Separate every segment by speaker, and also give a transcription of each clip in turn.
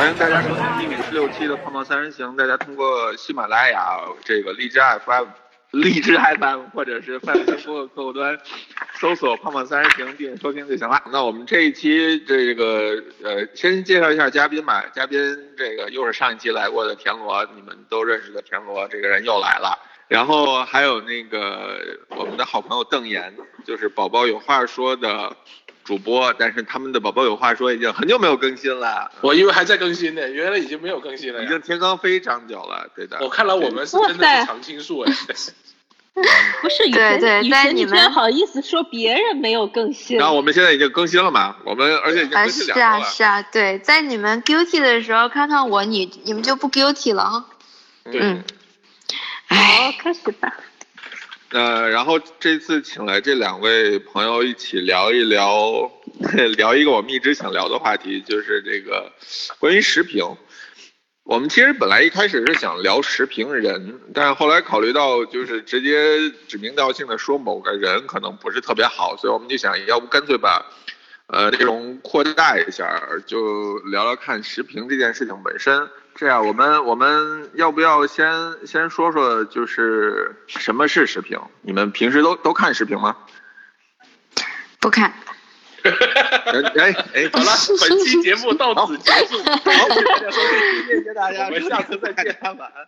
Speaker 1: 欢迎大家收听一米十六期的《胖胖三人行》，大家通过喜马拉雅、这个荔枝 FM、荔枝 FM 或者是泛听播客客户端搜索“胖胖三人行”并收听就行了。那我们这一期这个呃，先介绍一下嘉宾吧。嘉宾这个又是上一期来过的田螺，你们都认识的田螺，这个人又来了。然后还有那个我们的好朋友邓岩，就是宝宝有话说的主播，但是他们的宝宝有话说已经很久没有更新了，
Speaker 2: 我以为还在更新呢，原来已经没有更新了。
Speaker 1: 已经天刚非常久了，对的。
Speaker 2: 我看来我们是真的是常青树哎。
Speaker 3: 不是雨
Speaker 4: 对对
Speaker 3: 辰，雨辰，
Speaker 4: 但你们
Speaker 3: 你居然好意思说别人没有更新？
Speaker 1: 然后我们现在已经更新了嘛，我们而且已经
Speaker 4: 啊，
Speaker 1: 更新
Speaker 4: 是
Speaker 1: 两周了。
Speaker 4: 啊是啊，对，在你们 guilty 的时候看看我，你你们就不 guilty 了啊。
Speaker 2: 对
Speaker 4: 嗯，
Speaker 3: 好
Speaker 4: 哎，，
Speaker 3: 开始吧。
Speaker 1: 呃，然后这次请来这两位朋友一起聊一聊，聊一个我们一直想聊的话题，就是这个关于时评。我们其实本来一开始是想聊时评人，但是后来考虑到就是直接指名道姓的说某个人可能不是特别好，所以我们就想要不干脆把呃内容扩大一下，就聊聊看时评这件事情本身。这样，我们我们要不要先先说说，就是什么是视频？你们平时都都看视频吗？
Speaker 4: 不看，
Speaker 1: 哎哎，
Speaker 2: 好了，本期节目到此结束。
Speaker 1: 好，谢谢大家收听，谢谢大家，
Speaker 2: 我们下次再见，
Speaker 1: 晚安。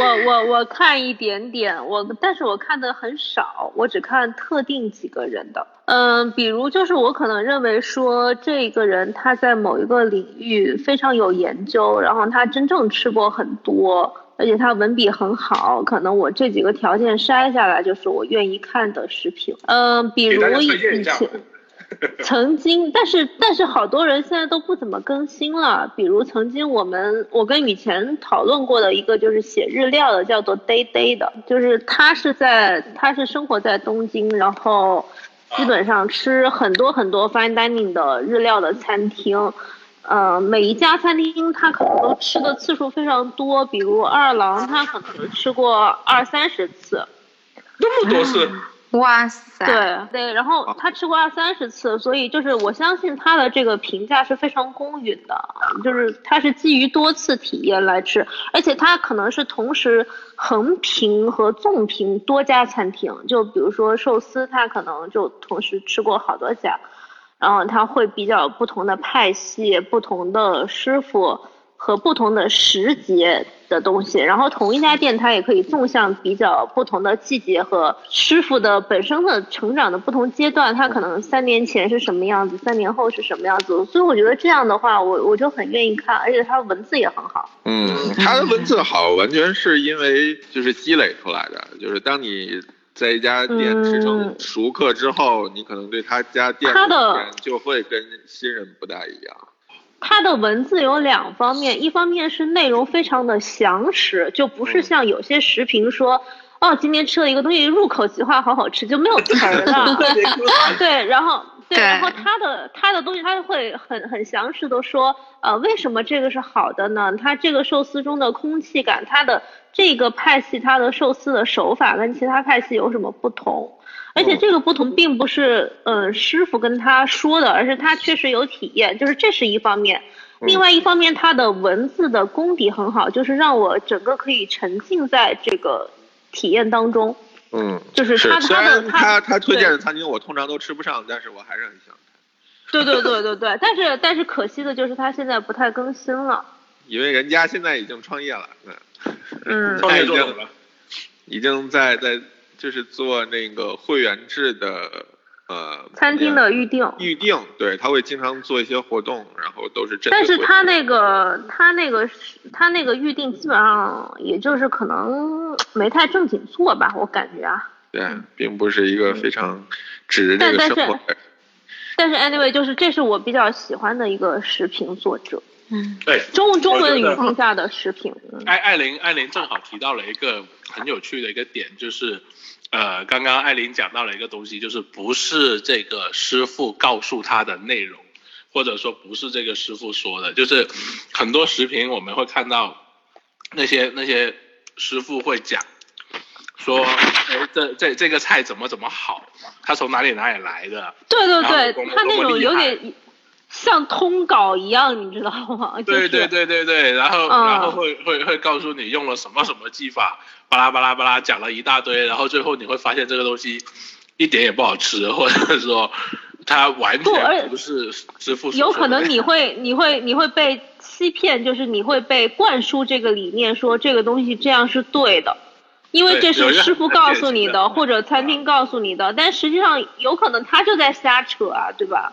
Speaker 3: 我我我看一点点，我但是我看的很少，我只看特定几个人的。嗯，比如就是我可能认为说这个人他在某一个领域非常有研究，然后他真正吃过很多，而且他文笔很好，可能我这几个条件筛下来就是我愿意看的视频。嗯，比如以前。曾经，但是但是好多人现在都不怎么更新了。比如曾经我们我跟雨前讨论过的一个就是写日料的，叫做 Day Day 的，就是他是在他是生活在东京，然后基本上吃很多很多 fine dining 的日料的餐厅。呃，每一家餐厅他可能都吃的次数非常多，比如二郎他可能吃过二三十次，
Speaker 2: 那么多次，
Speaker 4: 哇塞，
Speaker 3: 对对，然后他吃过二三十次，所以就是我相信他的这个评价是非常公允的，就是他是基于多次体验来吃，而且他可能是同时横评和纵评多家餐厅，就比如说寿司，他可能就同时吃过好多家，然后他会比较不同的派系、不同的师傅和不同的时节的东西，然后同一家店它也可以纵向比较不同的季节和师傅的本身的成长的不同阶段，他可能三年前是什么样子，三年后是什么样子，所以我觉得这样的话，我我就很愿意看，而且他文字也很好。
Speaker 1: 嗯，他的文字好，完全是因为就是积累出来的。就是当你在一家店吃成
Speaker 3: 嗯
Speaker 1: 熟客之后，你可能对他家店
Speaker 3: 他的
Speaker 1: 就会跟新人不大一样。
Speaker 3: 它的文字有两方面，一方面是内容非常的详实，就不是像有些食评说，哦，今天吃了一个东西，入口即化，好好吃，就没有词儿了。对，然后对，
Speaker 4: 对
Speaker 3: 然后他的他的东西他会很很详实的说，呃，为什么这个是好的呢？它这个寿司中的空气感，它的这个派系它的寿司的手法跟其他派系有什么不同？而且这个不同并不是呃师傅跟他说的，而是他确实有体验，就是这是一方面。另外一方面，他的文字的功底很好，就是让我整个可以沉浸在这个体验当中。
Speaker 1: 嗯，
Speaker 3: 就是
Speaker 1: 是虽
Speaker 3: 他他
Speaker 1: 他他推荐的餐厅我通常都吃不上，但是我还是很想看，
Speaker 3: 对对对对对，但是 但是可惜的就是他现在不太更新了。
Speaker 1: 因为人家现在已经创业了，嗯，
Speaker 3: 嗯，
Speaker 2: 创业做什么？
Speaker 1: 已经在在就是做那个会员制的呃
Speaker 3: 餐厅的预定。
Speaker 1: 预定，对，他会经常做一些活动，然后都是针对
Speaker 3: 但是他那个他那个是他那个预定基本上也就是可能没太正经做吧，我感觉啊。
Speaker 1: 对，并不是一个非常指这个
Speaker 3: 但但
Speaker 1: 生活
Speaker 3: 是 但是 anyway，就是这是我比较喜欢的一个视频作者，
Speaker 4: 嗯，
Speaker 2: 对，
Speaker 3: 中中文语境下的视频。嗯
Speaker 2: 艾艾琳，艾琳正好提到了一个很有趣的一个点，就是，呃，刚刚艾琳讲到了一个东西，就是不是这个师傅告诉他的内容，或者说不是这个师傅说的，就是很多视频我们会看到那些那些师傅会讲，说，哎，这这这个菜怎么怎么好，他从哪里哪里来的，
Speaker 3: 对对对他那种有点像通稿一样，你知道吗？
Speaker 2: 对对对对对，然后、
Speaker 3: 嗯
Speaker 2: 然后会会会告诉你用了什么什么技法，巴拉巴拉巴拉讲了一大堆，然后最后你会发现这个东西一点也不好吃，或者说它完全不是师傅
Speaker 3: 有可能你会你会你会被欺骗，就是你会被灌输这个理念，说这个东西这样是对的，因为这是师傅告诉你
Speaker 2: 的，
Speaker 3: 或者餐厅告诉你的，但实际上有可能他就在瞎扯啊，对吧？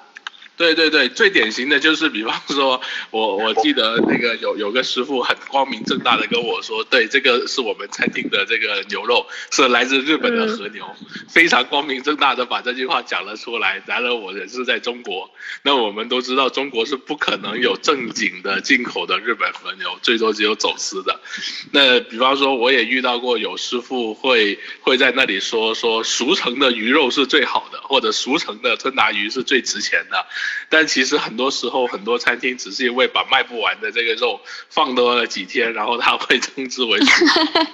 Speaker 2: 对对对，最典型的就是，比方说，我 我记得那个有有个师傅很光明正大的跟我说，对，这个是我们餐厅的这个牛肉，是来自日本的和牛，非常光明正大的把这句话讲了出来。然而我人是在中国，那我们都知道中国是不可能有正经的进口的日本和牛，最多只有走私的。那比方说，我也遇到过有师傅会会在那里说说熟成的鱼肉是最好的，或者熟成的吞拿鱼是最值钱的。但其实很多时候，很多餐厅只是因为把卖不完的这个肉放多了几天，然后他会称之为熟。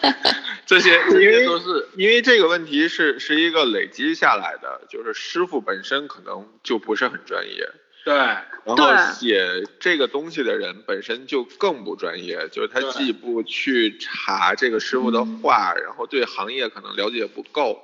Speaker 2: 这些这
Speaker 1: 因为
Speaker 2: 些都是
Speaker 1: 因为这个问题是是一个累积下来的，就是师傅本身可能就不是很专业，
Speaker 2: 对
Speaker 1: 然后写这个东西的人本身就更不专业，就是他既不去查这个师傅的话，然后对行业可能了解不够，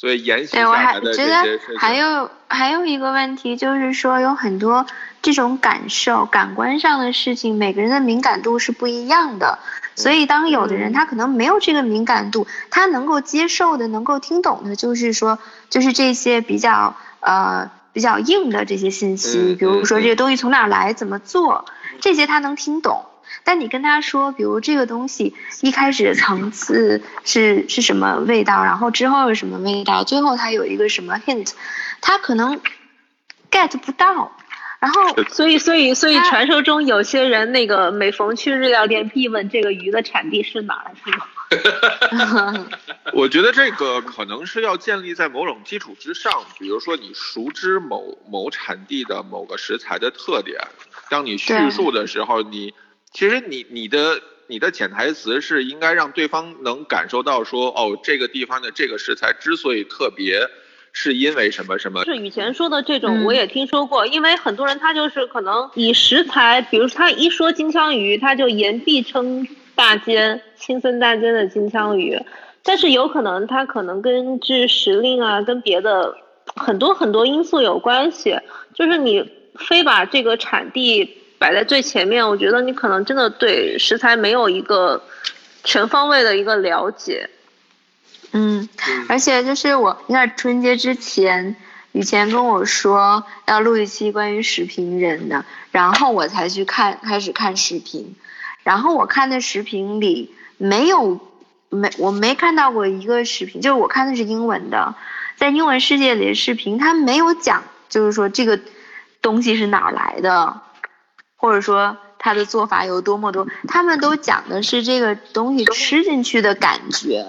Speaker 1: 所以沿袭
Speaker 4: 对，我
Speaker 1: 下来的
Speaker 4: 还觉得
Speaker 1: 这些事情，
Speaker 4: 还有还有一个问题就是说，有很多这种感受、感官上的事情，每个人的敏感度是不一样的。所以，当有的人
Speaker 3: 嗯
Speaker 4: 他可能没有这个敏感度，他能够接受的、能够听懂的，就是说，就是这些比较呃比较硬的这些信息，
Speaker 1: 嗯
Speaker 4: 比如说
Speaker 1: 嗯
Speaker 4: 这个东西从哪儿来、怎么做，这些他能听懂。但你跟他说，比如这个东西一开始的层次是是什么味道，然后之后是什么味道，最后它有一个什么 hint，他可能 get 不到。然后
Speaker 3: 所以，所以，所以传说中有些人那个每逢去日料店必问这个鱼的产地是哪儿，是吗？
Speaker 1: 我觉得这个可能是要建立在某种基础之上，比如说你熟知某某产地的某个食材的特点，当你叙述的时候，你其实你你的你的潜台词是应该让对方能感受到说，哦，这个地方的这个食材之所以特别，是因为什么什么
Speaker 3: 就。是以前说的这种，
Speaker 4: 嗯
Speaker 3: 我也听说过，因为很多人他就是可能以食材，比如他一说金枪鱼，他就言必称大间青森大间的金枪鱼，但是有可能他可能根据时令啊，跟别的很多很多因素有关系，就是你非把这个产地摆在最前面，我觉得你可能真的对食材没有一个全方位的一个了解。
Speaker 4: 嗯，而且就是我，你看春节之前，以前跟我说要录一期关于食品人的，然后我才去看，开始看视频，然后我看的视频里没有没我没看到过一个视频，就是我看的是英文的，在英文世界里的视频，它没有讲，就是说这个东西是哪儿来的，或者说他的做法有多么多，他们都讲的是这个东西吃进去的感觉。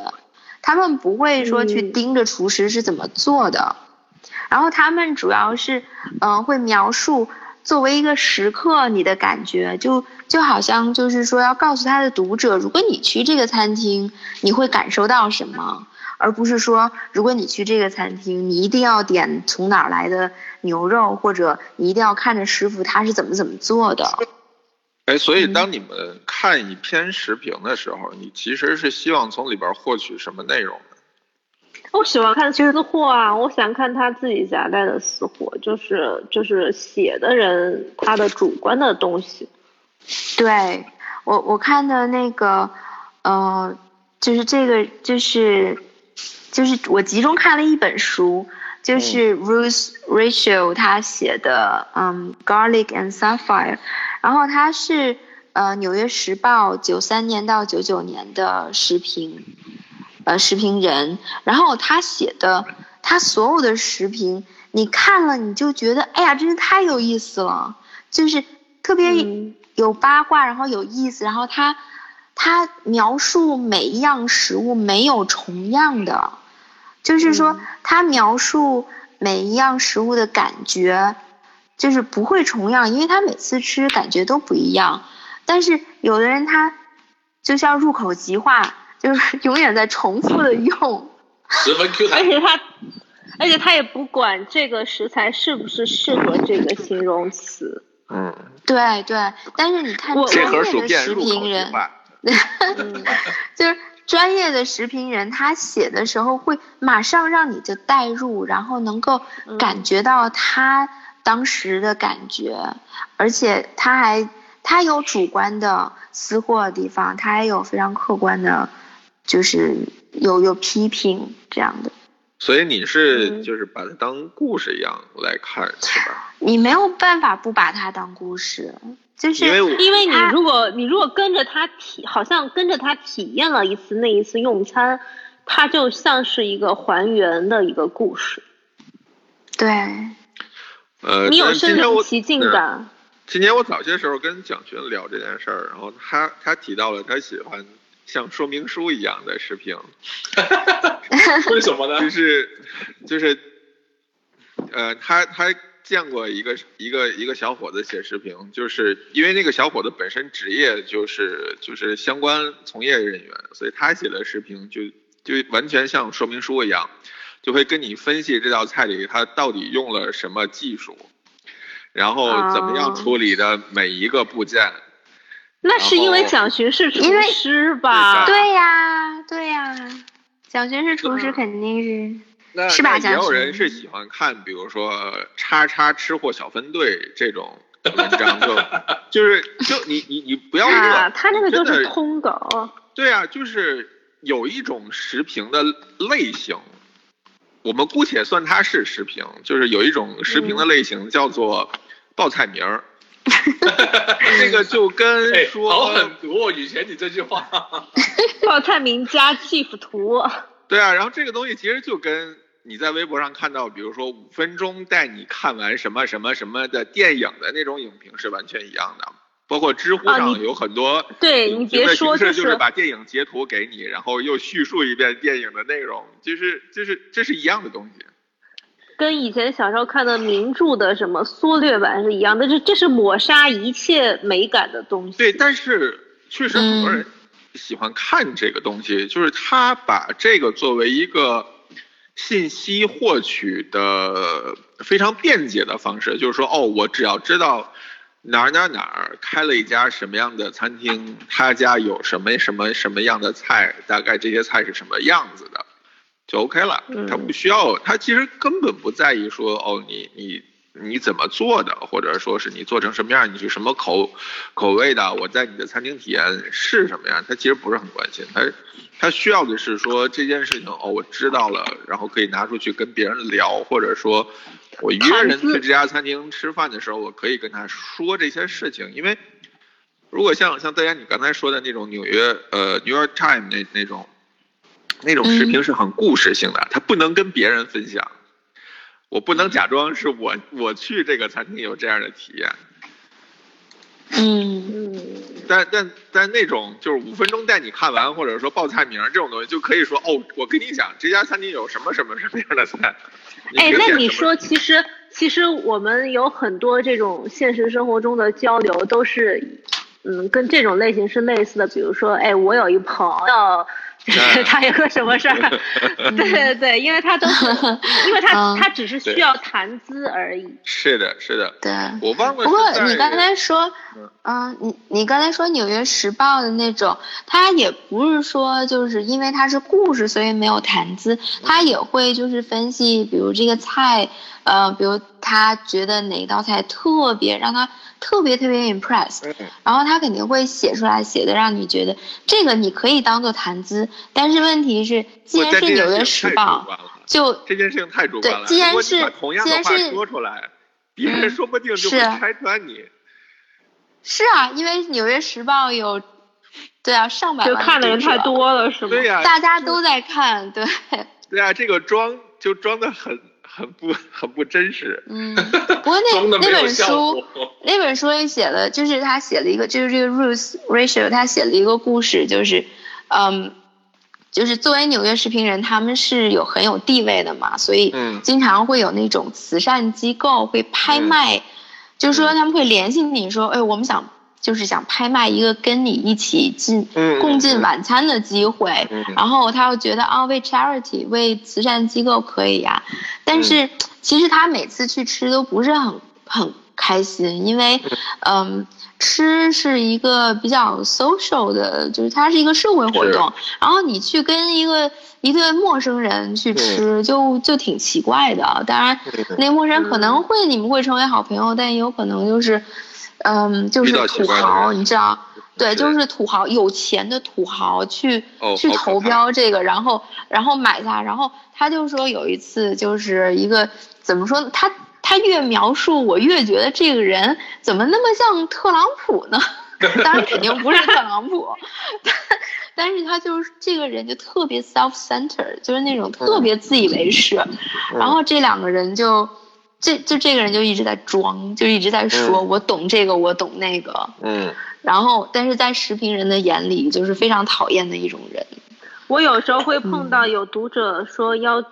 Speaker 4: 他们不会说去
Speaker 3: 嗯
Speaker 4: 盯着厨师是怎么做的，然后他们主要是，嗯、会描述作为一个食客你的感觉，就就好像就是说要告诉他的读者，如果你去这个餐厅，你会感受到什么，而不是说如果你去这个餐厅，你一定要点从哪儿来的牛肉，或者你一定要看着师傅他是怎么怎么做的。
Speaker 1: 哎，所以
Speaker 4: 嗯
Speaker 1: 当你们看一篇时评的时候，你其实是希望从里边获取什么内容的？
Speaker 3: 我喜欢看私货啊，我想看他自己夹带的私货，就是就是写的人他的主观的东西。
Speaker 4: 对我我看的那个，呃，就是这个就是就是我集中看了一本书，就是 Ruth Rachel 她写的，嗯，Garlic and Sapphire，然后他是呃《纽约时报》九三年到九九年的时评，呃时评人，然后他写的他所有的时评，你看了你就觉得，哎呀，真是太有意思了，就是特别
Speaker 3: 嗯。
Speaker 4: 有八卦，然后有意思，然后他他描述每一样食物没有重样的，就是说
Speaker 3: 嗯
Speaker 4: 他描述每一样食物的感觉，就是不会重样，因为他每次吃感觉都不一样。但是有的人他就像入口即化，就是 永远在重复的用。
Speaker 2: 十分 Q 弹，
Speaker 3: 而且他，而且他也不管这个食材是不是适合这个形容词。
Speaker 1: 嗯，
Speaker 4: 对对，但是你看
Speaker 3: 我
Speaker 1: 这盒
Speaker 4: 专业的食
Speaker 1: 薯片入口
Speaker 4: 评人，
Speaker 3: 嗯，
Speaker 4: 就是专业的食评人，他写的时候会马上让你就代入，然后能够
Speaker 3: 嗯
Speaker 4: 感觉到他当时的感觉，而且他还他有主观的私货的地方，他也有非常客观的，就是有有批评这样的。
Speaker 1: 所以你是
Speaker 3: 嗯
Speaker 1: 就是把它当故事一样来看，是吧？
Speaker 4: 你没有办法不把它当故事，就是
Speaker 1: 因为
Speaker 3: 你如果你如果跟着他体，好像跟着他体验了一次那一次用餐，它就像是一个还原的一个故事，
Speaker 4: 对，
Speaker 1: 呃，
Speaker 3: 你有身临其境
Speaker 1: 嗯
Speaker 3: 感。
Speaker 1: 今天我早些时候跟蒋勋聊这件事儿，然后他他提到了他喜欢像说明书一样的视频，
Speaker 2: 为什么呢
Speaker 1: 就？是就是，呃，他他见过一个一个一个小伙子写视频，就是因为那个小伙子本身职业就是就是相关从业人员，所以他写的视频就就完全像说明书一样，就会跟你分析这道菜里他到底用了什么技术，然后怎么样
Speaker 3: 哦
Speaker 1: 处理的每一个部件。
Speaker 3: 那是因为蒋勋是厨师吧？
Speaker 1: 对
Speaker 4: 对呀，对呀，蒋勋是厨师，
Speaker 1: 嗯
Speaker 4: 肯定是。
Speaker 1: 那
Speaker 4: 是吧
Speaker 1: 那也有人是喜欢看，比如说“叉叉吃货小分队”这种文章，就就是就你你你不要
Speaker 3: 啊，
Speaker 1: 热，
Speaker 3: 他那个就是通稿。
Speaker 1: 对啊，就是有一种时评的类型，我们姑且算它是时评，就是有一种时评的类型叫做报菜名儿。这个就跟
Speaker 2: 哎，
Speaker 1: 说，
Speaker 2: 好狠毒哦！以前你这句话，
Speaker 3: 报菜名加 GIF 图，
Speaker 1: 对啊，然后这个东西其实就跟你在微博上看到，比如说五分钟带你看完什么什么什么的电影的那种影评是完全一样的。包括知乎上有很多
Speaker 3: 对你别说就是
Speaker 1: 就是把电影截图给你，然后又叙述一遍电影的内容，就是就是这是一样的东西。
Speaker 3: 跟以前小时候看的名著的什么缩略版是一样的，这这是抹杀一切美感的东西。
Speaker 1: 对，但是确实很多
Speaker 3: 嗯
Speaker 1: 人喜欢看这个东西，就是他把这个作为一个信息获取的非常便捷的方式，就是说，哦，我只要知道哪儿哪儿哪儿开了一家什么样的餐厅，他家有什么什么什么样的菜，大概这些菜是什么样子的，就 OK 了。
Speaker 3: 嗯
Speaker 1: 他不需要，他其实根本不在意说，哦，你你你怎么做的，或者说是你做成什么样，你是什么口口味的，我在你的餐厅体验是什么样，他其实不是很关心，他他需要的是说这件事情哦，我知道了，然后可以拿出去跟别人聊，或者说我约人去这家餐厅吃饭的时候，我可以跟他说这些事情，因为如果像像大家你刚才说的那种纽约呃 New York Time 那那种那种视频是很故事性的，他不能跟别人分享。我不能假装是我我去这个餐厅有这样的体验，
Speaker 4: 嗯，
Speaker 3: 嗯，
Speaker 1: 但但但那种就是五分钟带你看完，或者说报菜名这种东西，就可以说哦，我跟你讲这家餐厅有什么什么什么样的菜。
Speaker 3: 哎，那你说，其实其实我们有很多这种现实生活中的交流都是，嗯，跟这种类型是类似的。比如说，哎，我有一朋友，就是
Speaker 1: 嗯
Speaker 3: 他有个什么事儿，对对对，因为他都是，因为他
Speaker 4: 嗯
Speaker 3: 他只是需要谈资而已。
Speaker 1: 是的，是的，
Speaker 4: 对。
Speaker 1: 我忘了
Speaker 4: 不过。你刚才说
Speaker 1: 嗯，
Speaker 4: 嗯，你你刚才说《纽约时报》的那种，他也不是说就是因为它是故事，所以没有谈资，他也会就是分析，比如这个菜，呃，比如他觉得哪道菜特别让他特别特别 impressed，
Speaker 1: 嗯
Speaker 4: 然后他肯定会写出来，写的让你觉得这个你可以当做谈资，但是问题是，既然是《纽约时报》，就
Speaker 1: 这件事情太主观了。
Speaker 4: 对既然是
Speaker 1: 同样的话
Speaker 4: 既然是
Speaker 1: 说出来，别人
Speaker 4: 嗯
Speaker 1: 说不定就会
Speaker 4: 是
Speaker 1: 拆穿你。
Speaker 4: 是啊，因为《纽约时报》有，对啊，上百万就
Speaker 3: 看的人太，多了，是吧？
Speaker 1: 对呀、
Speaker 4: 大家都在看，对，
Speaker 1: 对啊，这个装就装的很很不很不真实。
Speaker 4: 嗯。不过那那本书，那本书也写了，就是他写了一个，就是这个 Ruth Rachel，他写了一个故事，就是，嗯，就是作为纽约视频人，他们是有很有地位的嘛，所以
Speaker 1: 嗯
Speaker 4: 经常会有那种慈善机构会拍卖，就是说他们会联系你说，哎，我们想就是想拍卖一个跟你一起进
Speaker 1: 嗯
Speaker 4: 共进晚餐的机会，
Speaker 1: 嗯
Speaker 4: 然后他又觉得啊，为 charity 为慈善机构可以呀、但是其实他每次去吃都不是很很开心，因为嗯。吃是一个比较 social 的，就是它是一个社会活动。然后你去跟一个一对陌生人去吃，就就挺奇怪的。当然，那陌生人可能会你们会成为好朋友，但也有可能就是，嗯，就是土豪，你知道？对，就是土豪，有钱的土豪去去投标这个，然后然后买它，然后他就说有一次就是一个怎么说他。他越描述，我越觉得这个人怎么那么像特朗普呢？当然肯定不是特朗普，但但是他就是这个人就特别 self-centered，就是那种特别自以为是。然后这两个人就，这就这个人就一直在装，就一直在说我懂这个，我懂那个。
Speaker 1: 嗯。
Speaker 4: 然后，但是在食评人的眼里，就是非常讨厌的一种人。
Speaker 3: 我有时候会碰到有读者说要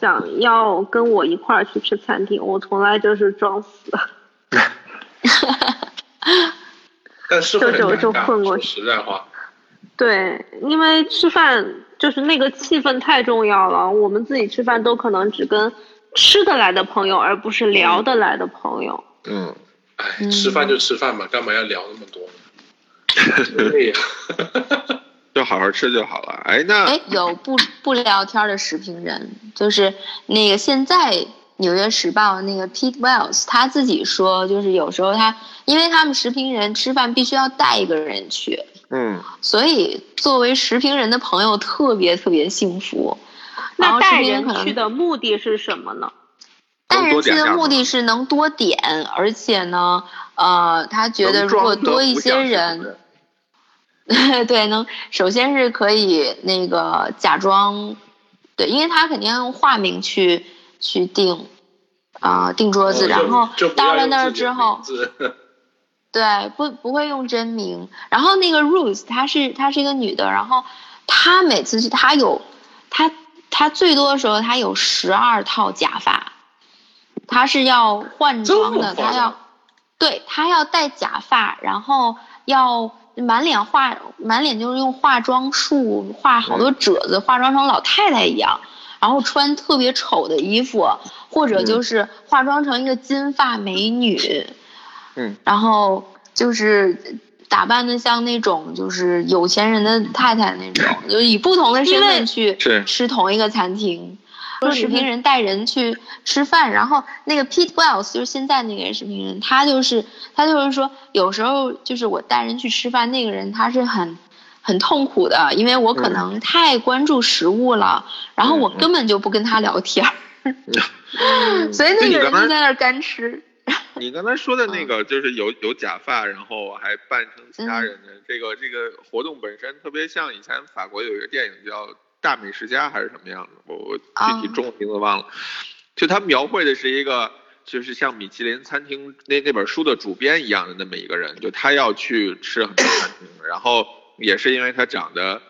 Speaker 3: 想要跟我一块儿去吃餐厅，我从来就是装死。
Speaker 2: 但是
Speaker 3: 就就就混过
Speaker 2: 去。实在话。
Speaker 3: 对，因为吃饭就是那个气氛太重要了，我们自己吃饭都可能只跟吃得来的朋友，而不是聊得来的朋友。
Speaker 1: 嗯。
Speaker 2: 哎，吃饭就吃饭吧，干嘛要聊那么多？对呀。
Speaker 1: 就好好吃就好了。哎，那
Speaker 4: 哎，有不不聊天的食评人，就是那个现在《纽约时报》那个 Pete Wells，他自己说，就是有时候他，因为他们食评人吃饭必须要带一个人去，
Speaker 1: 嗯，
Speaker 4: 所以作为食评人的朋友特别特别幸福。
Speaker 3: 那带人去的目的是什么呢？
Speaker 4: 带人去的目的是能多点，而且呢，呃，他觉得如果多一些人。对，能首先是可以那个假装，对，因为他肯定要用化名去去定，啊订桌子，然后到了那儿之后，对，不不会用真名。然后那个 Rose，她是她是一个女的，然后她每次去，她有她她最多的时候他有十二套假发，他是要换装的，他要，对他要戴假发，然后要。满脸化，满脸就是用化妆术画好多褶子，化妆成老太太一样，然后穿特别丑的衣服，或者就是化妆成一个金发美女，
Speaker 1: 嗯，
Speaker 4: 然后就是打扮的像那种就是有钱人的太太那种，就以不同的身份去吃同一个餐厅。说视频人带人去吃饭，然后那个 Pete Wells 就是现在那个视频人，他就是他就是说，有时候就是我带人去吃饭，那个人他是很很痛苦的，因为我可能太关注食物了，然后我根本就不跟他聊天，所以那个人就在那儿干吃。
Speaker 1: 你刚才说的那个就是有有假发，然后还扮成其他人的这个这个活动本身，特别像以前法国有一个电影叫。大美食家还是什么样的？我我具体中文名字忘了。就他描绘的是一个，就是像米其林餐厅那那本书的主编一样的那么一个人，就他要去吃很多餐厅，然后也是因为他长得，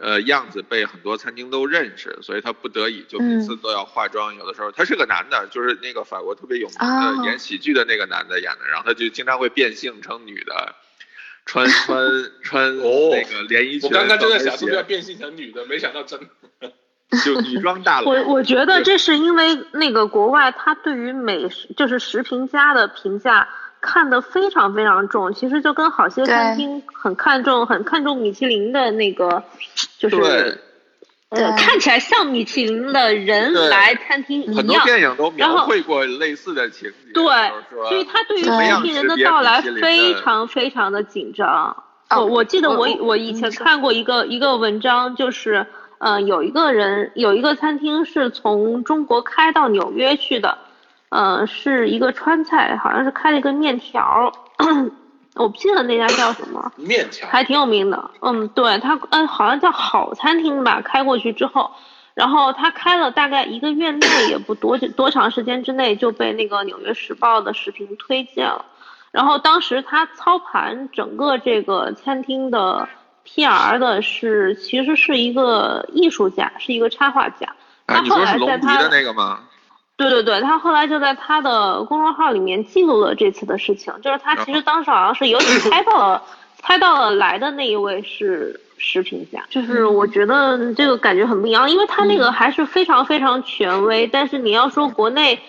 Speaker 1: 呃样子被很多餐厅都认识，所以他不得已就每次都要化妆。有的时候他是个男的，就是那个法国特别有名的演喜剧的那个男的演的，然后他就经常会变性成女的。穿穿 穿那个连衣裙，
Speaker 2: 我刚刚就在想是不是要变性成女的，没想到真
Speaker 1: 就女装大 佬。
Speaker 3: 我我觉得这是因为那个国外他对于美食就是食评家的评价看得非常非常重，其实就跟好些餐厅很看重很看重米其林的那个就是。呃，看起来像米其林的人来餐厅一样，
Speaker 1: 很多电影都描绘过类似的情节。
Speaker 3: 对，所以他对于餐厅人的到来非常非常的紧张。我我记得我我以前看过一个一个文章，就是呃有一个人有一个餐厅是从中国开到纽约去的，呃是一个川菜，好像是开了一个面条。我不记得那家叫什么，
Speaker 2: 面条
Speaker 3: 还挺有名的。嗯，对，他嗯好像叫好餐厅吧。开过去之后，然后他开了大概一个月内，也不多久多长时间之内就被那个《纽约时报》的视频推荐了。然后当时他操盘整个这个餐厅的 PR 的是，其实是一个艺术家，是一个插画家。他后来在他
Speaker 1: 的那个吗？
Speaker 3: 对对对，他后来就在他的公众号里面记录了这次的事情，就是他其实当时好像是有点猜到了猜到了来的那一位是食品家，就是我觉得这个感觉很不一样，因为他那个还是非常非常权威，但是你要说国内。嗯，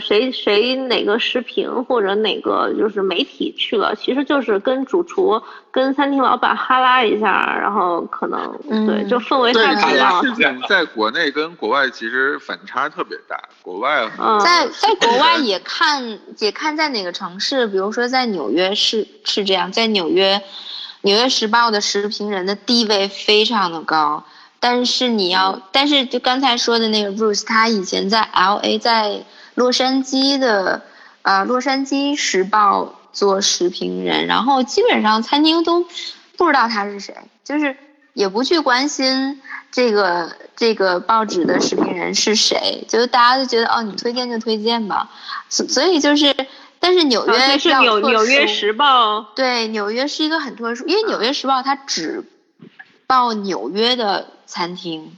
Speaker 3: 谁谁哪个视频或者哪个就是媒体去了，其实就是跟主厨、跟餐厅老板哈拉一下，然后可能对，就氛围太不一样。
Speaker 1: 事情在国内跟国外其实反差特别大，国外
Speaker 4: 在在国外也看也看在哪个城市，比如说在纽约是是这样，在纽约，《纽约时报》的时评人的地位非常的高，但是你要，但是就刚才说的那个 Bruce，他以前在 L A 在。洛杉矶的，呃，洛杉矶时报做时评人，然后基本上餐厅都不知道他是谁，就是也不去关心这个这个报纸的时评人是谁，就是大家都觉得哦，你推荐就推荐吧，所所以就是，但是纽约
Speaker 3: 是纽纽约时报，
Speaker 4: 对，纽约是一个很特殊，因为纽约时报它只报纽约的餐厅，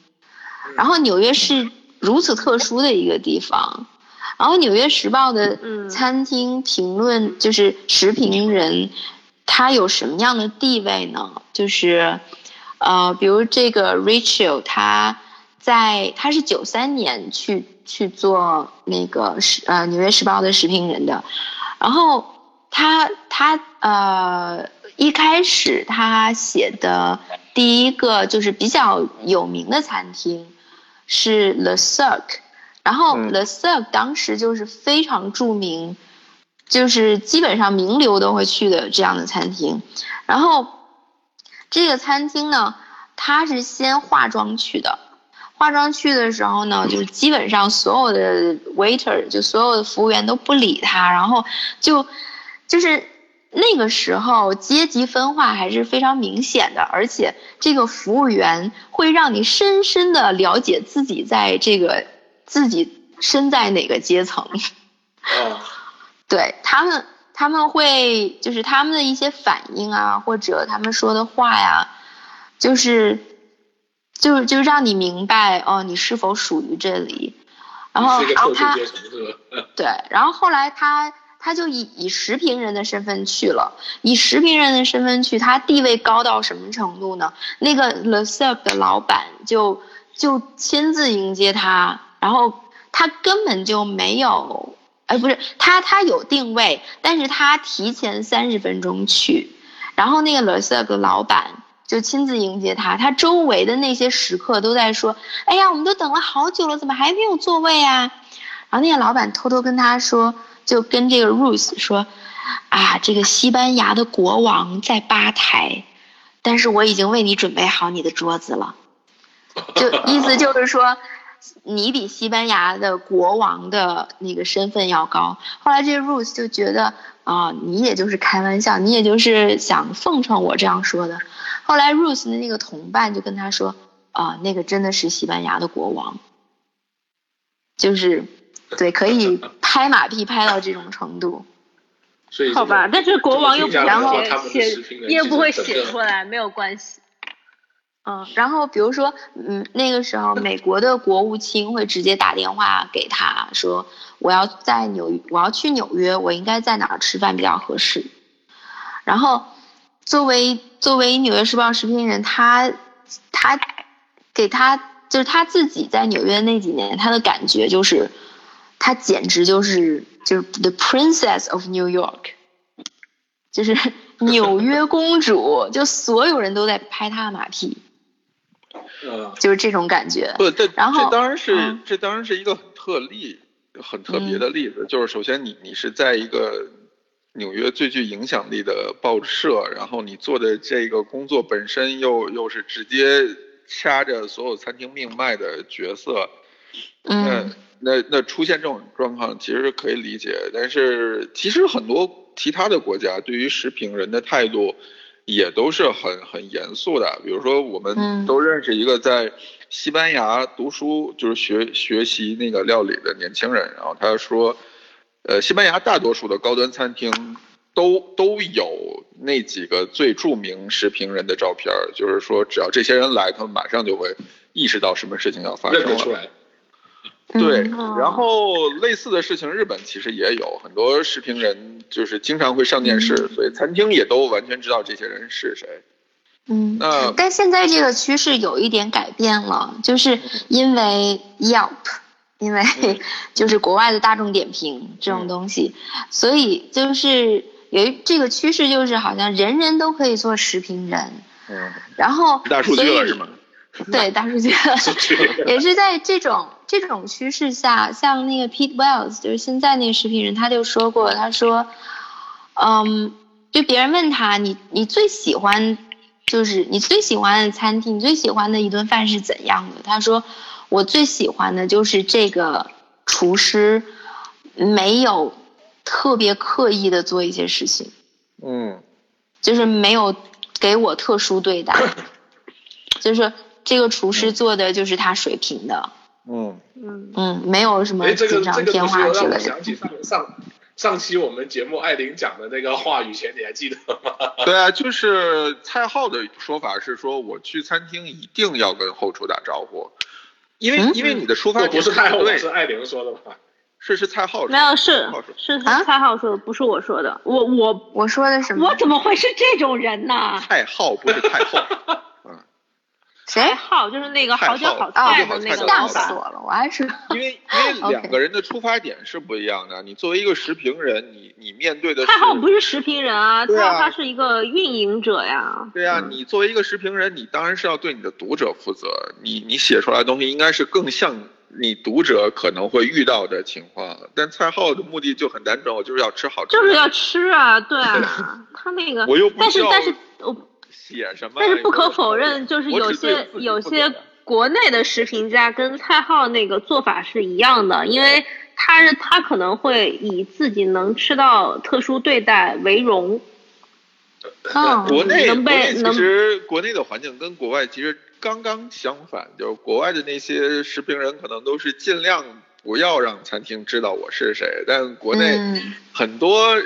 Speaker 4: 然后纽约是如此特殊的一个地方。然后《纽约时报》的餐厅评论就是食评人，他有什么样的地位呢？就是，呃，比如这个 Rachel，他在他是九三年去去做那个食呃《纽约时报》的食评人的，然后他他呃一开始他写的第一个就是比较有名的餐厅是 The Cirque。然后 The Cirque 当时就是非常著名，就是基本上名流都会去的这样的餐厅。然后这个餐厅呢，他是先化妆去的，化妆去的时候呢，就是基本上所有的 waiter 就所有的服务员都不理他，然后就就是那个时候阶级分化还是非常明显的，而且这个服务员会让你深深的了解自己在这个。自己身在哪个阶层？
Speaker 2: 哦，
Speaker 4: 对他们，他们会就是他们的一些反应啊，或者他们说的话呀，就是，就就让你明白哦，你是否属于这里。然后，然后他，对，然后后来他他就以以食评人的身份去了，以食评人的身份去，他地位高到什么程度呢？那个 Le s e r 的老板就就亲自迎接他。然后他根本就没有，哎，不是他，他有定位，但是他提前三十分钟去，然后那个 Le s e 的老板就亲自迎接他，他周围的那些食客都在说，哎呀，我们都等了好久了，怎么还没有座位啊？然后那个老板偷偷跟他说，就跟这个 Ruth 说，啊，这个西班牙的国王在吧台，但是我已经为你准备好你的桌子了，就意思就是说。你比西班牙的国王的那个身份要高。后来这个 Ruth 就觉得啊，你也就是开玩笑，你也就是想奉承我这样说的。后来 Ruth 的那个同伴就跟他说啊，那个真的是西班牙的国王，就是对，可以拍马屁拍到这种程度。
Speaker 3: 好吧，但是国王又不
Speaker 2: 会
Speaker 3: 写，也不会写出来，没有关系。
Speaker 4: 嗯，然后比如说，嗯，那个时候美国的国务卿会直接打电话给他说，我要在纽，我要去纽约，我应该在哪儿吃饭比较合适？然后，作为作为纽约时报时评人，他他给他就是他自己在纽约那几年，他的感觉就是，他简直就是就是 the princess of New York，就是 纽约公主，就所有人都在拍他的马屁。就是这种感觉。
Speaker 1: 不，这
Speaker 4: 然后
Speaker 1: 这当然是这当然是一个很特例、很特别的例子。就是首先你你是在一个纽约最具影响力的报社，然后你做的这个工作本身又又是直接掐着所有餐厅命脉的角色，
Speaker 4: 嗯，
Speaker 1: 那那出现这种状况其实可以理解。但是其实很多其他的国家对于食品人的态度。也都是很很严肃的，比如说我们都认识一个在西班牙读书，就是学学习那个料理的年轻人，然后他说，呃，西班牙大多数的高端餐厅都都有那几个最著名食评人的照片，就是说只要这些人来，他们马上就会意识到什么事情要发生了。对，然后类似的事情，日本其实也有很多食评人，就是经常会上电视，
Speaker 4: 嗯。
Speaker 1: 所以餐厅也都完全知道这些人是谁。
Speaker 4: 嗯，
Speaker 1: 那
Speaker 4: 但现在这个趋势有一点改变了，就是因为 Yelp，因为
Speaker 1: 嗯。
Speaker 4: 就是国外的大众点评这种东西，所以就是有一这个趋势，就是好像人人都可以做食评人，
Speaker 1: 嗯，
Speaker 4: 然后
Speaker 1: 大数据了是吗？
Speaker 4: 对，大数据 也是在这种这种趋势下，像那个 Pete Wells，就是现在那个食品人，他就说过，他说，嗯，就别人问他，你你最喜欢，就是你最喜欢的餐厅，你最喜欢的一顿饭是怎样的？他说，我最喜欢的就是这个厨师没有特别刻意的做一些事情，
Speaker 1: 嗯。
Speaker 4: 就是没有给我特殊对待，就是这个厨师做的就是他水平的，
Speaker 1: 嗯，
Speaker 3: 嗯，
Speaker 4: 嗯嗯，没有什么
Speaker 2: 哎，这个
Speaker 4: 锦上添花之类的。
Speaker 2: 又让我想起上上上期我们节目艾琳讲的那个话语前，你还记得吗？
Speaker 1: 对啊，就是蔡浩的说法是说，我去餐厅一定要跟后厨打招呼，因为、
Speaker 4: 嗯
Speaker 1: 因为你的出发点不
Speaker 2: 是太后，
Speaker 1: 对，
Speaker 2: 是艾琳说的吧？
Speaker 1: 是是蔡浩说的
Speaker 3: 没有是
Speaker 1: 蔡浩说
Speaker 3: 是蔡浩说的，不是我说的。我我
Speaker 4: 我说的什么？
Speaker 3: 我怎么会是这种人呢？
Speaker 1: 蔡浩不是太后，嗯，
Speaker 4: 谁
Speaker 3: 蔡？浩就是那个好酒好
Speaker 4: 哦
Speaker 3: 菜的那个
Speaker 4: 吓
Speaker 3: 老板。
Speaker 4: 死我了！我还是，
Speaker 1: 因为 因为两个人的出发点是不一样的。你作为一个食评人，你你面对的是
Speaker 3: 蔡浩不是食评人啊，蔡浩他是一个运营者呀。
Speaker 1: 对啊，
Speaker 3: 嗯
Speaker 1: 你作为一个食评人，你当然是要对你的读者负责。你你写出来的东西应该是更像你读者可能会遇到的情况。但蔡浩的目的就很单纯，我就是要吃好吃的，
Speaker 3: 就是要吃啊，对啊，他那个，
Speaker 1: 我又不
Speaker 3: 但是但是我
Speaker 1: 写什么。
Speaker 3: 但是不可否认，就是有些有些国内的食评家跟蔡浩那个做法是一样的，因为他是他可能会以自己能吃到特殊对待为荣。
Speaker 4: 嗯，
Speaker 1: 国内
Speaker 3: 能
Speaker 1: 国内其实国内的环境跟国外其实刚刚相反，就是国外的那些食评人可能都是尽量不要让餐厅知道我是谁，但国内
Speaker 4: 嗯
Speaker 1: 很多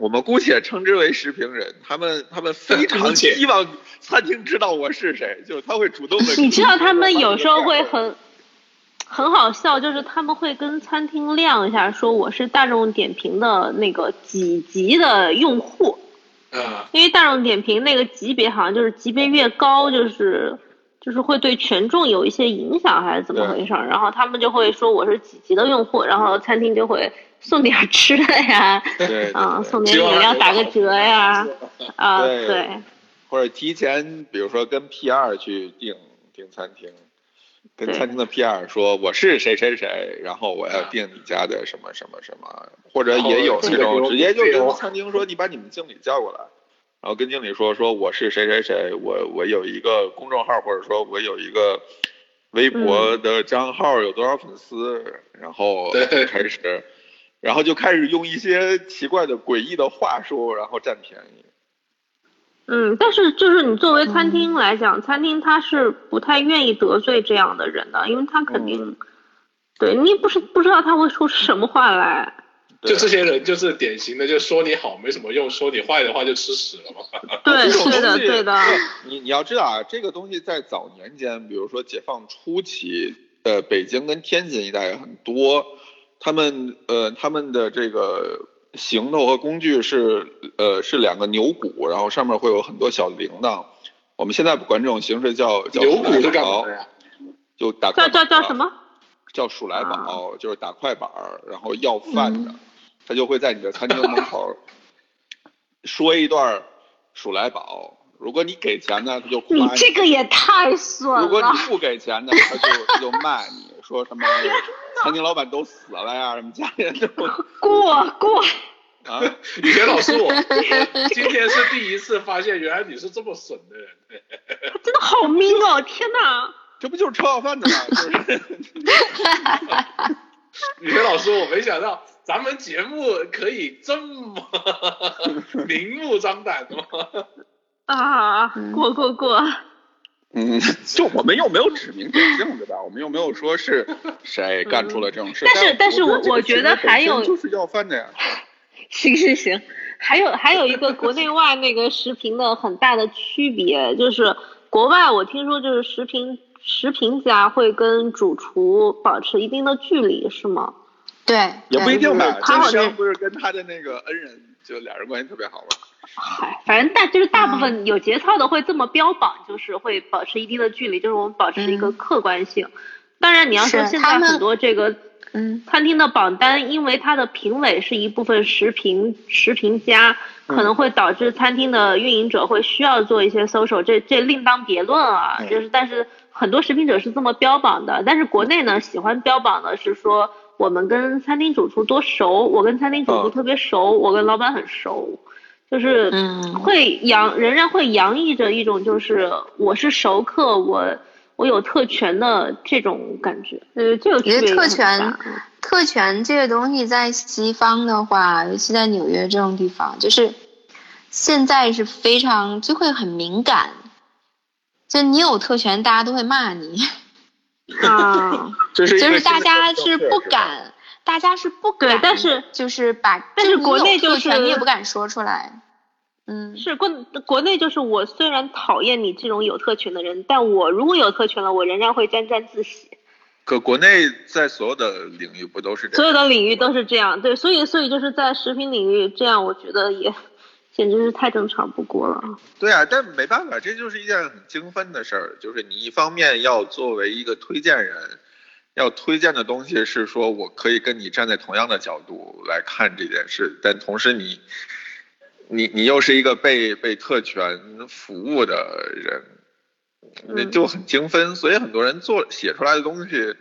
Speaker 1: 我们姑且称之为食评人，他们他们非常希望餐厅知道我是谁，就是他会主动的。
Speaker 3: 你知道他们有时候会很很好笑，就是他们会跟餐厅亮一下，说我是大众点评的那个几级的用户，
Speaker 2: 啊，
Speaker 3: 因为大众点评那个级别好像就是级别越高，就是就是会对权重有一些影响，还是怎么回事儿？然后他们就会说我是几级的用户，然后餐厅就会送点儿吃的呀，
Speaker 1: 对对
Speaker 3: 啊，送点饮料打个折呀，啊，
Speaker 1: 对
Speaker 3: 对，
Speaker 1: 或者提前，比如说跟 PR 去订订餐厅，跟餐厅的 PR 说我是谁谁谁，然后我要订你家的什么什么什么，或者也有这种直接就跟餐厅说你把你们经理叫过来，然后跟经理说说我是谁谁谁，我我有一个公众号或者说我有一个微博的账号有多少粉丝，然后
Speaker 2: 对
Speaker 1: 开始，然后就开始用一些奇怪的诡异的话术，然后占便宜。
Speaker 3: 嗯，但是就是你作为餐厅来讲，餐厅他是不太愿意得罪这样的人的，因为他肯定，对你不是不知道他会说出什么话来。
Speaker 1: 对
Speaker 2: 就这些人就是典型的，就说你好没什么用，说你坏的话就吃屎了嘛。
Speaker 3: 对是的对的，
Speaker 1: 你你要知道啊，这个东西在早年间，比如说解放初期，呃，北京跟天津一带很多，他们呃他们的这个行头和工具是呃是两个牛骨，然后上面会有很多小铃铛。我们现在管这种形式叫叫
Speaker 2: 牛骨是干
Speaker 1: 数来宝
Speaker 2: 嘛的呀？
Speaker 1: 就打
Speaker 3: 叫叫
Speaker 1: 快板
Speaker 3: 叫什么？
Speaker 1: 叫数来宝，就是打快板儿，然后要饭的，他就会在你的餐厅门口说一段数来宝。如果你给钱呢，他就夸
Speaker 3: 你这个也太损了
Speaker 1: 如果你。不给钱呢，他就他就骂你说什么餐厅老板都死了呀，什么家里人都
Speaker 3: 过过，
Speaker 1: 啊，
Speaker 2: 以前老师我 今天是第一次发现，原来你是这么损的人。
Speaker 3: 真的好明哦！天哪，
Speaker 1: 这不就是吃好饭的吗？就是
Speaker 2: 以前老师我没想到咱们节目可以这么 明目张胆的吗？
Speaker 3: 啊，过过过，
Speaker 1: 嗯，就我们又没有指名点姓，对吧？我们又没有说是谁干出了这种事。
Speaker 3: 但是但是我我觉得还有
Speaker 1: 就是要饭的呀。
Speaker 3: 行行行，还有还有一个国内外那个食评的很大的区别，就是国外我听说就是食评食评家会跟主厨保持一定的距离，是吗？
Speaker 4: 对，
Speaker 1: 也不一定吧。
Speaker 3: 他好像
Speaker 1: 不是跟他的那个恩人，就俩人关系特别好吗？
Speaker 3: 嗨，反正大就是大部分有节操的会这么标榜，就是会保持一定的距离，就是我们保持一个客观性。当然，你要说现在很多这个。
Speaker 4: 嗯，
Speaker 3: 餐厅的榜单，因为它的评委是一部分食评食评家，可能会导致餐厅的运营者会需要做一些搜索，这这另当别论啊。就是，但是很多食品者是这么标榜的，但是国内呢，喜欢标榜的是说我们跟餐厅主厨多熟，我跟餐厅主厨特别熟，我跟老板很熟，就是会洋仍然会洋溢着一种就是我是熟客，我。我有特权的这种感觉，呃，这个
Speaker 4: 觉得特权，特权这个东西在西方的话，尤其在纽约这种地方，就是现在是非常就会很敏感，就你有特权，大家都会骂你，
Speaker 3: 啊，
Speaker 4: 就是大家是不敢，大家是不敢，
Speaker 3: 但是
Speaker 4: 就是把，
Speaker 3: 但是国内就是
Speaker 4: 你也不敢说出来。嗯，
Speaker 3: 是国国内就是我虽然讨厌你这种有特权的人，但我如果有特权了，我仍然会沾沾自喜。
Speaker 1: 可国内在所有的领域不都是这样？
Speaker 3: 所有的领域都是这样，对，所以所以就是在食品领域这样，我觉得也简直是太正常不过了。
Speaker 1: 对啊，但没办法，这就是一件很精分的事儿，就是你一方面要作为一个推荐人，要推荐的东西是说我可以跟你站在同样的角度来看这件事，但同时你。你你又是一个被被特权服务的人，那就很精分，所以很多人做写出来的东西，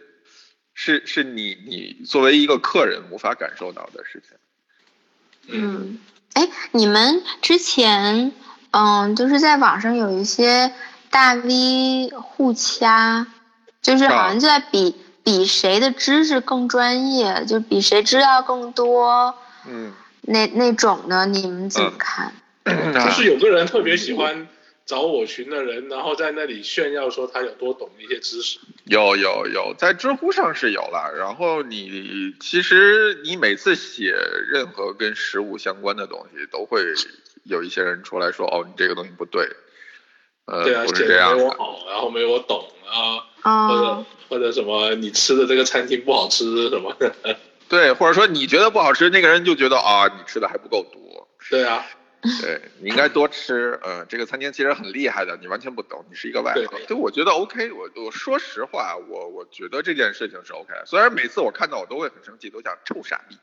Speaker 1: 是是你你作为一个客人无法感受到的事情。
Speaker 4: 嗯，哎，你们之前嗯，就是在网上有一些大 V 互掐，就是好像就在比比谁的知识更专业，就比谁知道更多。
Speaker 1: 嗯。
Speaker 4: 那那种的？你们怎么看？
Speaker 2: 就是有个人特别喜欢找我群的人，然后在那里炫耀说他有多懂一些知识。
Speaker 1: 有有有，在知乎上是有了。然后你其实你每次写任何跟食物相关的东西，都会有一些人出来说：“哦，你这个东西不对。”呃，不是这样
Speaker 2: 没我好，然后没我懂啊，或者或者什么你吃的这个餐厅不好吃什么的。
Speaker 1: 对，或者说你觉得不好吃，那个人就觉得啊，你吃的还不够多。
Speaker 2: 对啊，
Speaker 1: 对你应该多吃。呃，这个餐厅其实很厉害的，你完全不懂，你是一个外行。对，我觉得 OK。我我说实话，我我觉得这件事情是 OK。虽然每次我看到我都会很生气，都想臭傻逼，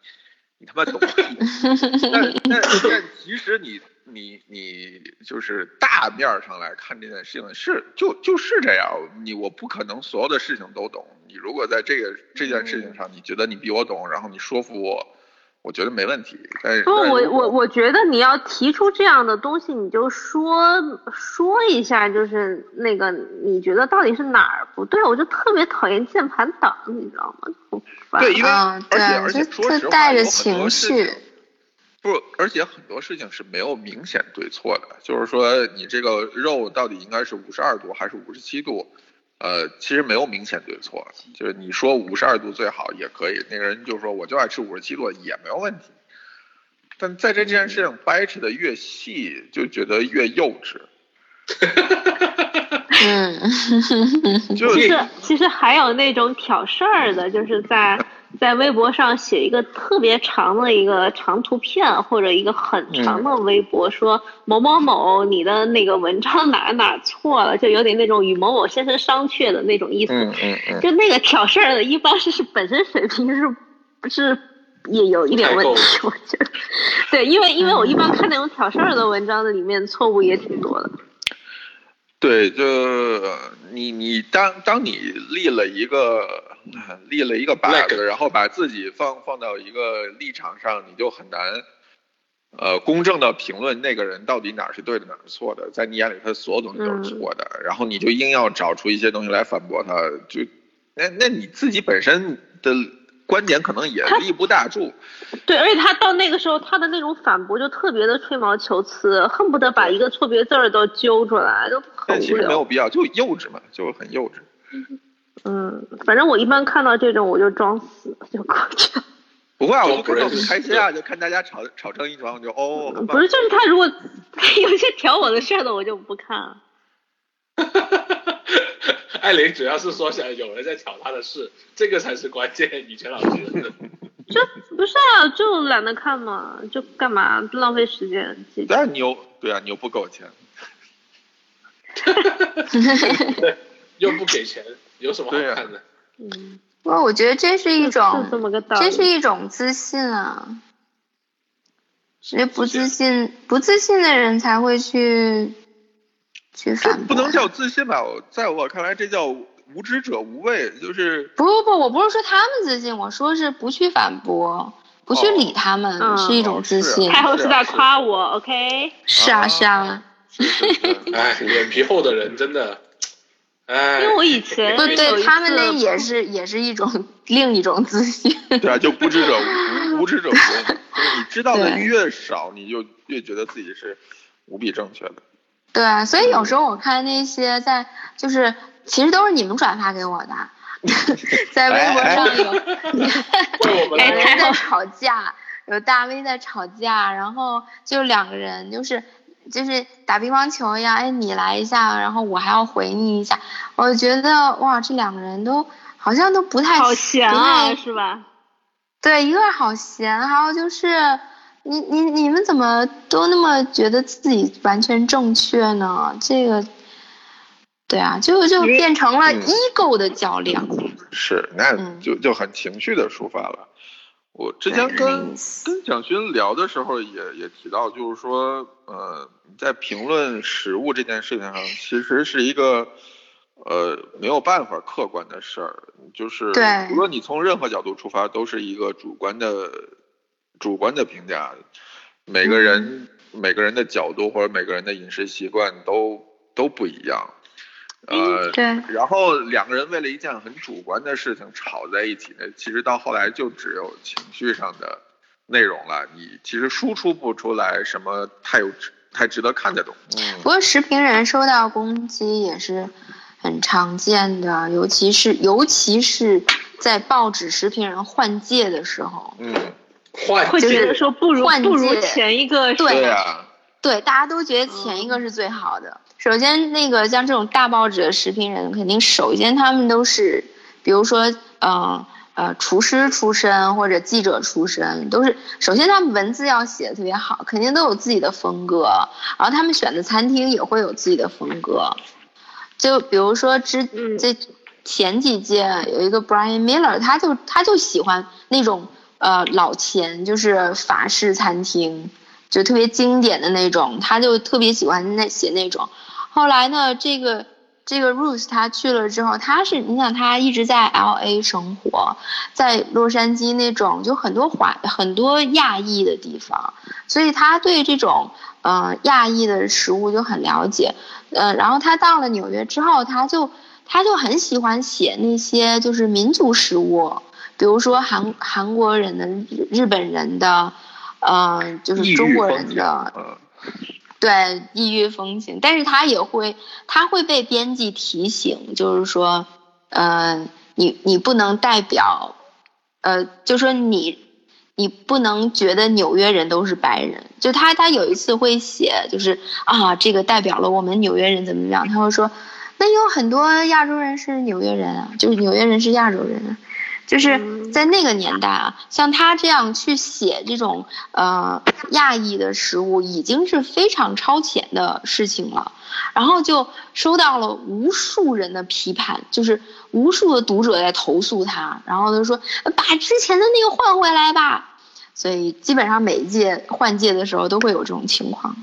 Speaker 1: 你他妈懂屁！但但但其实你。你你就是大面上来看这件事情是就就是这样，你我不可能所有的事情都懂。你如果在这个这件事情上，你觉得你比我懂，然后你说服我，我觉得没问题。但是
Speaker 3: 不，我我我觉得你要提出这样的东西，你就说说一下，就是那个你觉得到底是哪儿不对？我就特别讨厌键盘党，你知道吗？
Speaker 1: 对，因为而且而且说实话，
Speaker 4: 有很多事。
Speaker 1: 不，而且很多事情是没有明显对错的，就是说你这个肉到底应该是五十二度还是五十七度，呃，其实没有明显对错，就是你说五十二度最好也可以，那个人就说我就爱吃五十七度也没有问题，但在这件事情掰扯的越细，就觉得越幼稚。
Speaker 4: 嗯，
Speaker 3: 就是其实还有那种挑事儿的，就是在。在微博上写一个特别长的一个长图片，或者一个很长的微博，说某某某你的那个文章哪哪错了，就有点那种与某某先生商榷的那种意思。
Speaker 1: 嗯嗯嗯。
Speaker 3: 就那个挑事儿的，一般是是本身水平是不是也有一点问题？我觉得。对，因为因为我一般看那种挑事儿的文章的里面错误也挺多的。
Speaker 1: 对，就你你当当你立了一个。立了一个靶子，然后把自己放放到一个立场上，你就很难，呃，公正的评论那个人到底哪是对的，哪是错的。在你眼里，他所有东西都是错的，然后你就硬要找出一些东西来反驳他，就那那你自己本身的观点可能也立不大住。
Speaker 3: 对，而且他到那个时候，他的那种反驳就特别的吹毛求疵，恨不得把一个错别字儿都揪出来，都很
Speaker 1: 无聊。没有必要，就幼稚嘛，就很幼稚。
Speaker 3: 嗯，反正我一般看到这种我就装死就过去了。
Speaker 1: 不会啊，我不是很开心啊，就看大家吵吵成一团，我就哦。
Speaker 3: 不是，就是他如果有些挑我的事儿的，我就不看。
Speaker 2: 艾琳主要是说想有人在挑他的事，这个才是关键。以前老师，
Speaker 3: 就不是啊，就懒得看嘛，就干嘛浪费时间？
Speaker 1: 但是你又对啊，你又不给我钱，
Speaker 2: 又不给钱，有什么好看的？
Speaker 3: 嗯，
Speaker 4: 不过我觉得这是一种
Speaker 3: 就这
Speaker 4: 是一种自信啊。因为不自信，不自信的人才会去去反驳。
Speaker 1: 不能叫自信吧？在我看来，这叫无知者无畏，就是
Speaker 4: 不不不，我不是说他们自信，我说是不去反驳，不去理他们，是一种自信。
Speaker 3: 太后是在夸我，OK？
Speaker 4: 是啊是
Speaker 1: 啊。
Speaker 2: 哎，脸皮厚的人真的，哎。
Speaker 3: 因为我以前
Speaker 4: 对对他们那也是也是一种另一种自信。
Speaker 1: 对啊，就不知者无无知者无畏。你知道的越少，你就越觉得自己是无比正确的。
Speaker 4: 对，所以有时候我看那些在，就是其实都是你们转发给我的，在微博上有有人在吵架，有大 V 在吵架，然后就两个人就是就是打乒乓球一样，哎你来一下，然后我还要回你一下，我觉得哇这两个人都好像都不太
Speaker 3: 好闲啊，是吧？
Speaker 4: 对，一个好闲，还有就是，你你你们怎么都那么觉得自己完全正确呢？这个，对啊，就就变成了 ego 的较量。
Speaker 1: 是，那就就很情绪的抒发了。我之前跟跟蒋勋聊的时候，也也提到，就是说，呃，在评论食物这件事情上，其实是一个。呃，没有办法客观的事儿，就是无论你从任何角度出发，都是一个主观的主观的评价。每个人每个人的角度或者每个人的饮食习惯都都不一样。呃，
Speaker 4: 对。
Speaker 1: 然后两个人为了一件很主观的事情吵在一起，其实到后来就只有情绪上的内容了。你其实输出不出来什么太有太值得看的东西。
Speaker 4: 不过食评人受到攻击也是。很常见的，尤其是尤其是在报纸食评人换届的时候，
Speaker 1: 嗯，
Speaker 2: 换
Speaker 3: 会觉得说不如不如前一个，
Speaker 4: 对
Speaker 1: 啊，
Speaker 4: 对，大家都觉得前一个是最好的。首先，那个像这种大报纸的食评人，肯定首先他们都是，比如说，嗯呃，厨师出身或者记者出身，都是首先他们文字要写的特别好，肯定都有自己的风格，然后他们选的餐厅也会有自己的风格。就比如说之这前几届有一个 Brian Miller，他就他就喜欢那种呃老钱，就是法式餐厅，就特别经典的那种，他就特别喜欢那写那种。后来呢，这个这个 Ruth 他去了之后，他是你想他一直在 LA 生活，在洛杉矶那种就很多华很多亚裔的地方，所以他对这种呃亚裔的食物就很了解。呃，然后他到了纽约之后，他就他就很喜欢写那些就是民族食物，比如说韩韩国人的、日本人的，呃，就是中国人的，对，异域风情。但是他也会，他会被编辑提醒，就是说，呃，你你不能代表，呃，就说你。你不能觉得纽约人都是白人，就他他有一次会写，就是啊，这个代表了我们纽约人怎么怎么样，他会说，那有很多亚洲人是纽约人啊，就是纽约人是亚洲人啊，就是在那个年代啊，像他这样去写这种呃亚裔的食物，已经是非常超前的事情了，然后就收到了无数人的批判，就是无数的读者在投诉他，然后他说把之前的那个换回来吧。所以基本上每一届换届的时候都会有这种情况，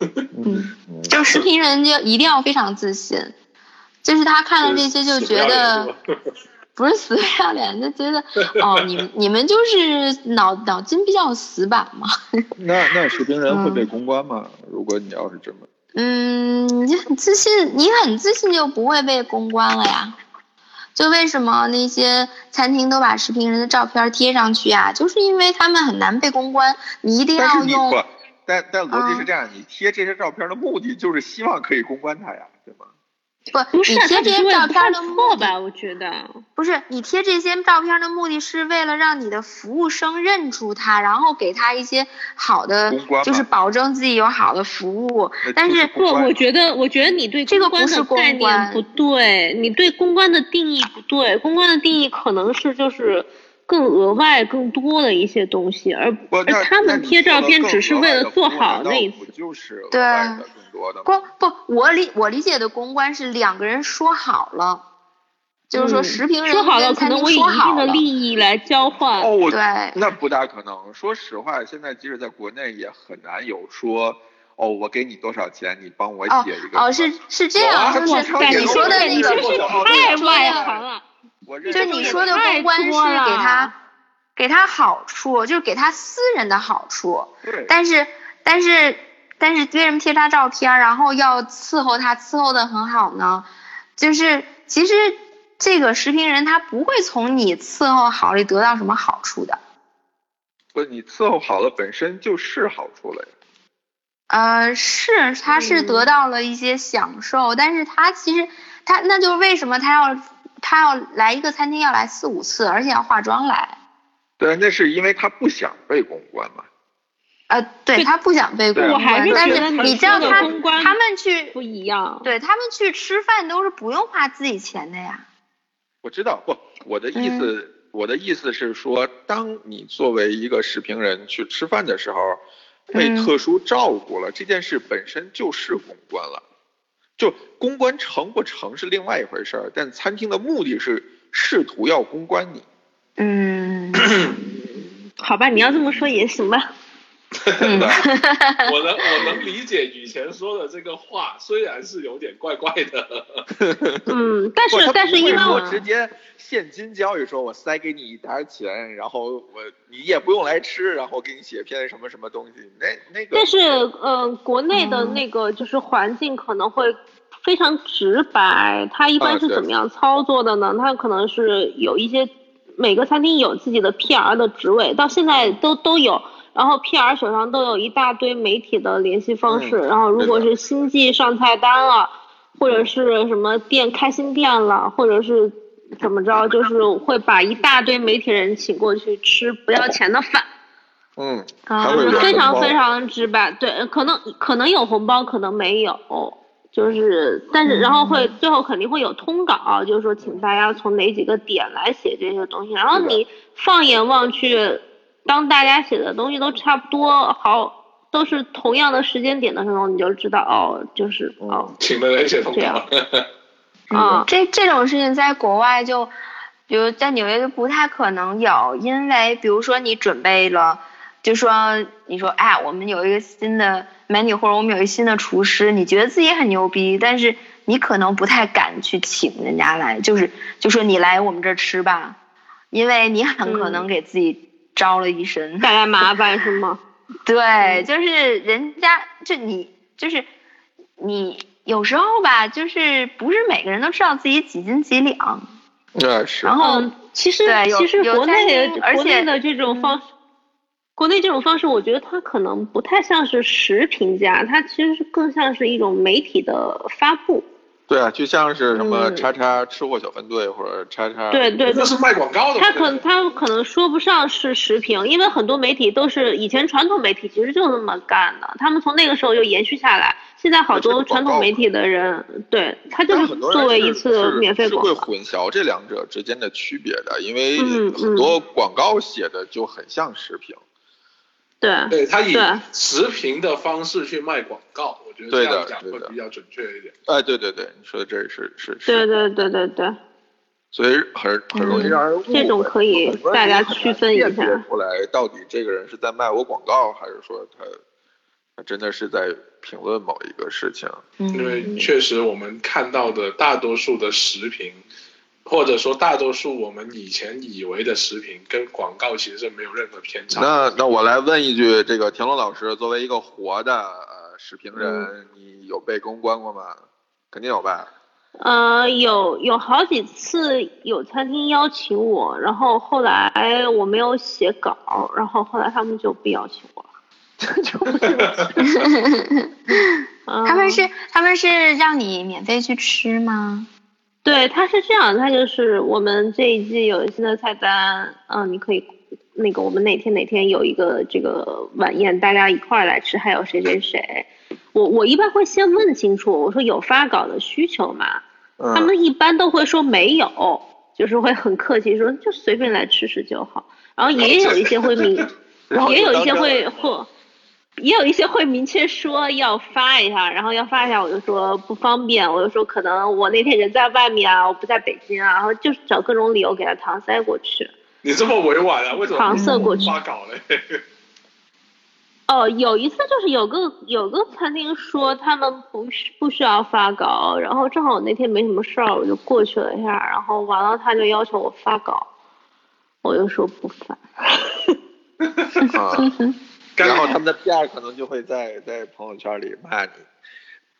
Speaker 4: 嗯，就视频人就一定要非常自信，就是他看了这些就觉得，不是死不要脸，就觉得 哦，你们你们就是脑脑筋比较死板嘛。
Speaker 1: 那那视频人会被公关吗？如果你要是这么，
Speaker 4: 嗯，你很自信，你很自信就不会被公关了呀。就为什么那些餐厅都把视频人的照片贴上去啊？就是因为他们很难被公关，你一定要用。
Speaker 1: 但但逻辑是这样，你贴这些照片的目的就是希望可以公关他呀，对吗？
Speaker 4: 不，
Speaker 3: 不是
Speaker 4: 你贴这些照片的目的
Speaker 3: 错吧？我觉得
Speaker 4: 不是你贴这些照片的目的是为了让你的服务生认出他，然后给他一些好的就是保证自己有好的服务。但
Speaker 1: 是
Speaker 3: 不，我觉得，我觉得你对
Speaker 4: 这个
Speaker 3: 公关
Speaker 4: 不
Speaker 3: 的概念不对，你对公关的定义不对。公关的定义可能是就是更额外、更多的一些东西，而，而他们贴照片只是为了做好
Speaker 1: 那
Speaker 3: 那一次。
Speaker 1: 就是
Speaker 4: 对
Speaker 1: 多的吗？
Speaker 4: 公不，我理我理解的公关是两个人说好了，就是说
Speaker 3: 嗯
Speaker 4: 食评人
Speaker 3: 说好了，可能我以一定的
Speaker 4: 说好了
Speaker 3: 利益来交换。
Speaker 1: 哦，我
Speaker 4: 对
Speaker 1: 那不大可能。说实话，现在即使在国内也很难有说，哦，我给你多少钱，你帮我
Speaker 4: 哦
Speaker 1: 写一个
Speaker 4: 哦，是是这样，就是你说的
Speaker 3: 你
Speaker 4: 那个
Speaker 3: 这是太外行了。
Speaker 4: 就你说的公关是给他给他好处，就是给他私人的好处。
Speaker 1: 对，
Speaker 4: 但是但是但是为什么贴他照片儿，然后要伺候他伺候的很好呢？就是其实这个食评人他不会从你伺候好里得到什么好处的。
Speaker 1: 不，你伺候好了本身就是好处了呀。
Speaker 4: 呃，是，他是得
Speaker 3: 嗯
Speaker 4: 到了一些享受，但是他其实他那就是为什么他要他要来一个餐厅要来四五次，而且要化妆来。
Speaker 1: 对，那是因为他不想被公关嘛。
Speaker 4: 呃，对
Speaker 3: 对
Speaker 4: 他不想被公关，但是
Speaker 3: 你说的
Speaker 4: 你知道他
Speaker 3: 公关
Speaker 4: 他们去
Speaker 3: 不一样。
Speaker 4: 对他们去吃饭都是不用花自己钱的呀。
Speaker 1: 我知道，不，我的意
Speaker 4: 嗯
Speaker 1: 思，我的意思是说，当你作为一个视频人去吃饭的时候，被
Speaker 4: 嗯
Speaker 1: 特殊照顾了，这件事本身就是公关了。就公关成不成是另外一回事儿，但餐厅的目的是试图要公关你。
Speaker 4: 嗯，
Speaker 3: 好吧，你要这么说也行吧。
Speaker 4: 嗯
Speaker 2: 我能我能理解以前说的这个话，虽然是有点怪怪的。
Speaker 3: 嗯，但
Speaker 1: 不，
Speaker 3: 是但是因为我
Speaker 1: 直接现金交易，说我塞给你一沓钱，然后我你也不用来吃，然后给你写篇什么什么东西，那那个。
Speaker 3: 但是，呃，国内的
Speaker 4: 嗯
Speaker 3: 那个就是环境可能会非常直白。它一般是怎么样操作的呢？它可能是有一些每个餐厅有自己的 PR 的职位，到现在都都有。然后 PR 手上都有一大堆媒体的联系方式。
Speaker 1: 嗯
Speaker 3: 然后如果是新季上菜单了，或者是什么店开新店了，或者是怎么着，就是会把一大堆媒体人请过去吃不要钱的饭。
Speaker 1: 嗯，
Speaker 4: 啊
Speaker 3: 非常非常直白，对，可能可能有红包，可能没有，就是，但是然后会最后肯定会有通稿，就是说请大家从哪几个点来写这些东西，然后你放眼望去，当大家写的东西都差不多，好，都是同样的时间点的时候，你就知道哦，就是哦，
Speaker 2: 请的人写通
Speaker 3: 这样
Speaker 2: 稿，
Speaker 3: 啊，
Speaker 4: 这这种事情在国外就，比如在纽约就不太可能有，因为比如说你准备了，就说你说哎，我们有一个新的 menu 或者我们有一个新的厨师，你觉得自己很牛逼，但是你可能不太敢去请人家来，就是就说你来我们这儿吃吧，因为你很可能
Speaker 3: 嗯。
Speaker 4: 给自己招了一身。
Speaker 3: 带来麻烦是吗？
Speaker 4: 对，就是人家就你就是你有时候吧，就是不是每个人都知道自己几斤几两，
Speaker 1: 那是
Speaker 4: 然后
Speaker 3: 嗯，其实
Speaker 4: 对
Speaker 3: 其实国内
Speaker 4: 厅而且
Speaker 3: 国内的这种方式，国内这种方式，我觉得它可能不太像是实评价，它其实是更像是一种媒体的发布。
Speaker 1: 对啊，就像是什么
Speaker 3: 嗯
Speaker 1: 叉叉吃货小分队或者叉叉，
Speaker 3: 对对对，
Speaker 2: 这是卖广告的。
Speaker 3: 他可他可能说不上是实评，因为很多媒体都是以前传统媒体其实就那么干的，他们从那个时候就延续下来。现在好多传统媒体的人，对他就是作为一次免费
Speaker 1: 是会
Speaker 3: 广告。
Speaker 1: 混淆这两者之间的区别的，因为
Speaker 3: 嗯
Speaker 1: 很多广告写的就很像食评。
Speaker 3: 对
Speaker 2: 对他以
Speaker 3: 对
Speaker 2: 持平的方式去卖广告，我觉得
Speaker 1: 对的
Speaker 2: 这样讲
Speaker 1: 对的
Speaker 2: 会比较准确一点。
Speaker 1: 哎，对对对，你说的这是是是，
Speaker 3: 对对对对对，
Speaker 1: 所以很很容易让人误会。
Speaker 3: 这种可以大家区分一下
Speaker 1: 辨别出来到底这个人是在卖我广告，还是说他他真的是在评论某一个事情。
Speaker 2: 因为
Speaker 4: 嗯，
Speaker 2: 确实我们看到的大多数的视频，或者说大多数我们以前以为的视频，跟广告其实是没有任何偏差。
Speaker 1: 那那我来问一句，这个田龙老师作为一个活的呃食评人，
Speaker 3: 嗯
Speaker 1: 你有被公关过吗？肯定有吧？
Speaker 3: 呃，有有好几次有餐厅邀请我，然后后来我没有写稿，然后后来他们就不邀请我了。
Speaker 4: 他们是他们是让你免费去吃吗？
Speaker 3: 对，他是这样，他就是我们这一季有新的菜单，嗯，你可以那个我们哪天哪天有一个这个晚宴，大家一块儿来吃，还有谁谁谁，我我一般会先问清楚，我说有发稿的需求吗？他们一般都会说没有，就是会很客气说就随便来吃吃就好，然后也有一些会明，也有一些会或。也有一些会明确说要发一下，然后要发一下，我就说不方便，我就说可能我那天人在外面啊，我不在北京啊，然后就是找各种理由给他搪塞过去。
Speaker 2: 你这么委婉啊？为什么
Speaker 3: 搪塞过去
Speaker 2: 发稿嘞？
Speaker 3: 哦，有一次就是有个有个餐厅说他们不需不需要发稿，然后正好我那天没什么事儿，我就过去了一下，然后完了他就要求我发稿，我就说不发。
Speaker 1: 然后他们的 PR 可能就会在在朋友圈里骂你。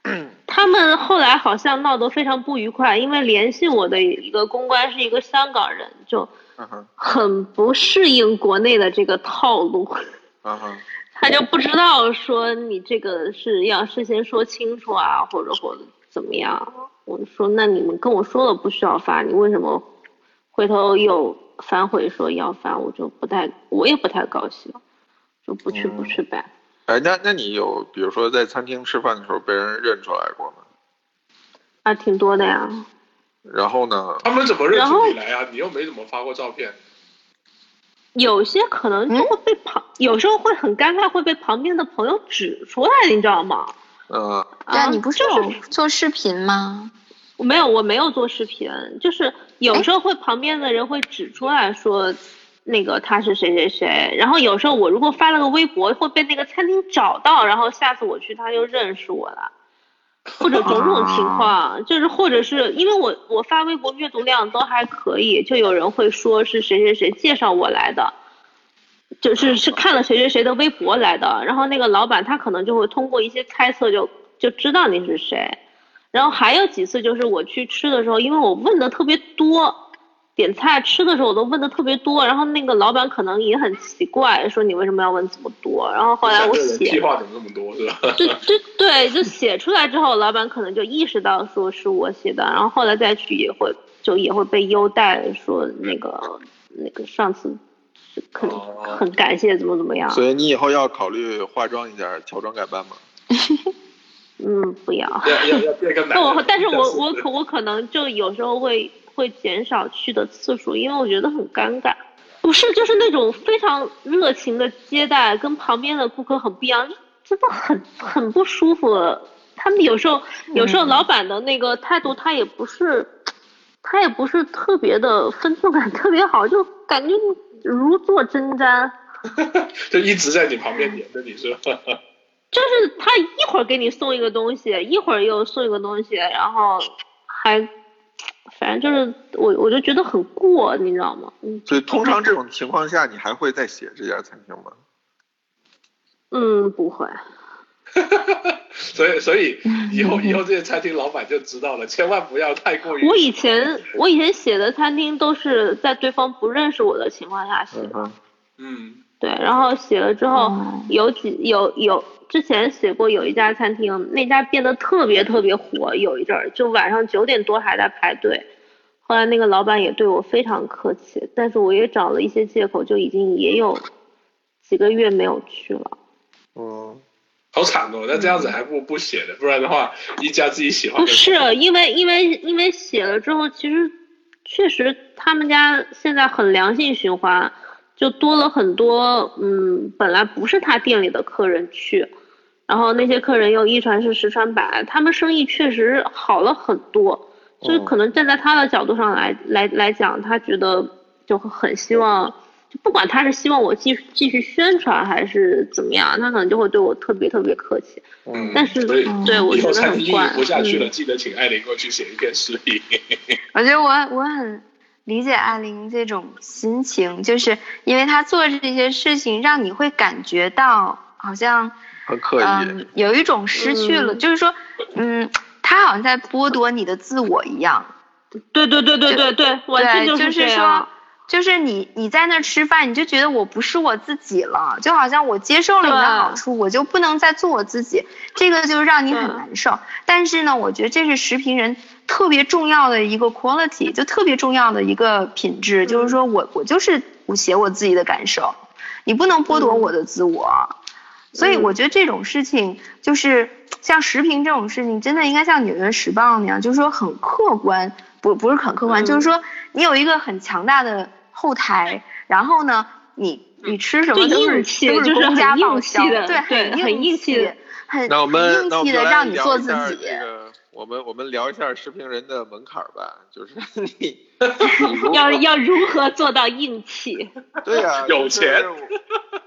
Speaker 3: 他们后来好像闹得非常不愉快，因为联系我的一个公关是一个香港人，就很不适应国内的这个套路。他就不知道说你这个是要事先说清楚啊，或者或者怎么样。我说那你们跟我说了不需要发，你为什么回头又反悔说要发？我就不太，我也不太高兴。就不去不去呗。
Speaker 1: 哎，那那你有比如说在餐厅吃饭的时候被人认出来过吗？
Speaker 3: 啊，挺多的呀。
Speaker 1: 然后呢？
Speaker 2: 他们怎么认出你来呀？你又没怎么发过照片。
Speaker 3: 有些可能就会被旁，有时候会很尴尬，会被旁边的朋友指出来，你知道吗？
Speaker 1: 嗯。
Speaker 4: 对啊，你不是做视频吗？
Speaker 3: 我没有，我没有做视频，就是有时候会旁边的人会指出来说。那个他是谁谁谁，然后有时候我如果发了个微博会被那个餐厅找到，然后下次我去他就认识我了，或者种种情况，就是或者是因为我我发微博阅读量都还可以，就有人会说是谁谁谁介绍我来的，就是是看了谁谁谁的微博来的，然后那个老板他可能就会通过一些猜测就就知道你是谁，然后还有几次就是我去吃的时候，因为我问的特别多。点菜吃的时候我都问的特别多，然后那个老板可能也很奇怪，说你为什么要问这么多？然后后来我写，
Speaker 2: 屁话怎么那么多是吧？
Speaker 3: 对对对，就写出来之后，老板可能就意识到说是我写的，然后后来再去也会就也会被优待，说那个那个上次很很感谢怎么怎么样。
Speaker 1: 所以你以后要考虑化妆一下，乔装改扮吗？
Speaker 3: 嗯，不要。
Speaker 2: 要要要变个 男。
Speaker 3: 我但是我我可我可能就有时候会。会减少去的次数，因为我觉得很尴尬。不是，就是那种非常热情的接待，跟旁边的顾客很不一样，真的很很不舒服。他们有时候，有时候老板的那个态度，他也不是，他也不是特别的分寸感特别好，就感觉如坐针毡。
Speaker 2: 就一直在你旁边黏着你是吧？
Speaker 3: 就是他一会儿给你送一个东西，一会儿又送一个东西，然后还。反正就是我，我就觉得很过，你知道吗？
Speaker 1: 所以通常这种情况下，你还会再写这家餐厅吗？
Speaker 3: 嗯，不会。
Speaker 2: 所以，所以以后以后这些餐厅老板就知道了，千万不要太过于。
Speaker 3: 我以前我以前写的餐厅都是在对方不认识我的情况下写的。
Speaker 2: 嗯。
Speaker 3: 对，然后写了之后，有几有有。之前写过有一家餐厅，那家变得特别特别火，有一阵儿就晚上九点多还在排队。后来那个老板也对我非常客气，但是我也找了一些借口，就已经也有几个月没有去了。
Speaker 1: 嗯，
Speaker 2: 好惨哦！那这样子还不不写的，不然的话一家自己喜欢。
Speaker 3: 不是因为因为因为写了之后，其实确实他们家现在很良性循环。就多了很多，嗯，本来不是他店里的客人去，然后那些客人又一传十十传百，他们生意确实好了很多。所以可能站在他的角度上来来来讲，他觉得就很希望，就不管他是希望我继继续宣传还是怎么样，他可能就会对我特别特别客气。嗯，但是对我觉得很怪。
Speaker 2: 不下去了，记得请艾琳过去写一篇视频。
Speaker 4: 我觉得我我很。理解艾琳这种心情，就是因为他做这些事情，让你会感觉到好像
Speaker 1: 很刻意，
Speaker 4: 有一种失去了，就是说，嗯，他好像在剥夺你的自我一样。
Speaker 3: 对对对对对对，
Speaker 4: 对，就是说，就是你你在那吃饭，你就觉得我不是我自己了，就好像我接受了你的好处，我就不能再做我自己，这个就让你很难受。但是呢，我觉得这是食评人特别重要的一个 quality，就特别重要的一个品质，就是说我我就是我写我自己的感受，你不能剥夺我的自我。所以我觉得这种事情就是像食评这种事情，真的应该像《纽约时报》那样，就是说很客观，不不是很客观，就是说你有一个很强大的。后台，然后呢，你你吃什么都是都是公家报销，对，很硬气，很硬气的让你做自己。
Speaker 1: 我们我们聊一下视频人的门槛吧，就是 你
Speaker 3: 要要如何做到硬气？
Speaker 1: 对呀，
Speaker 2: 有钱，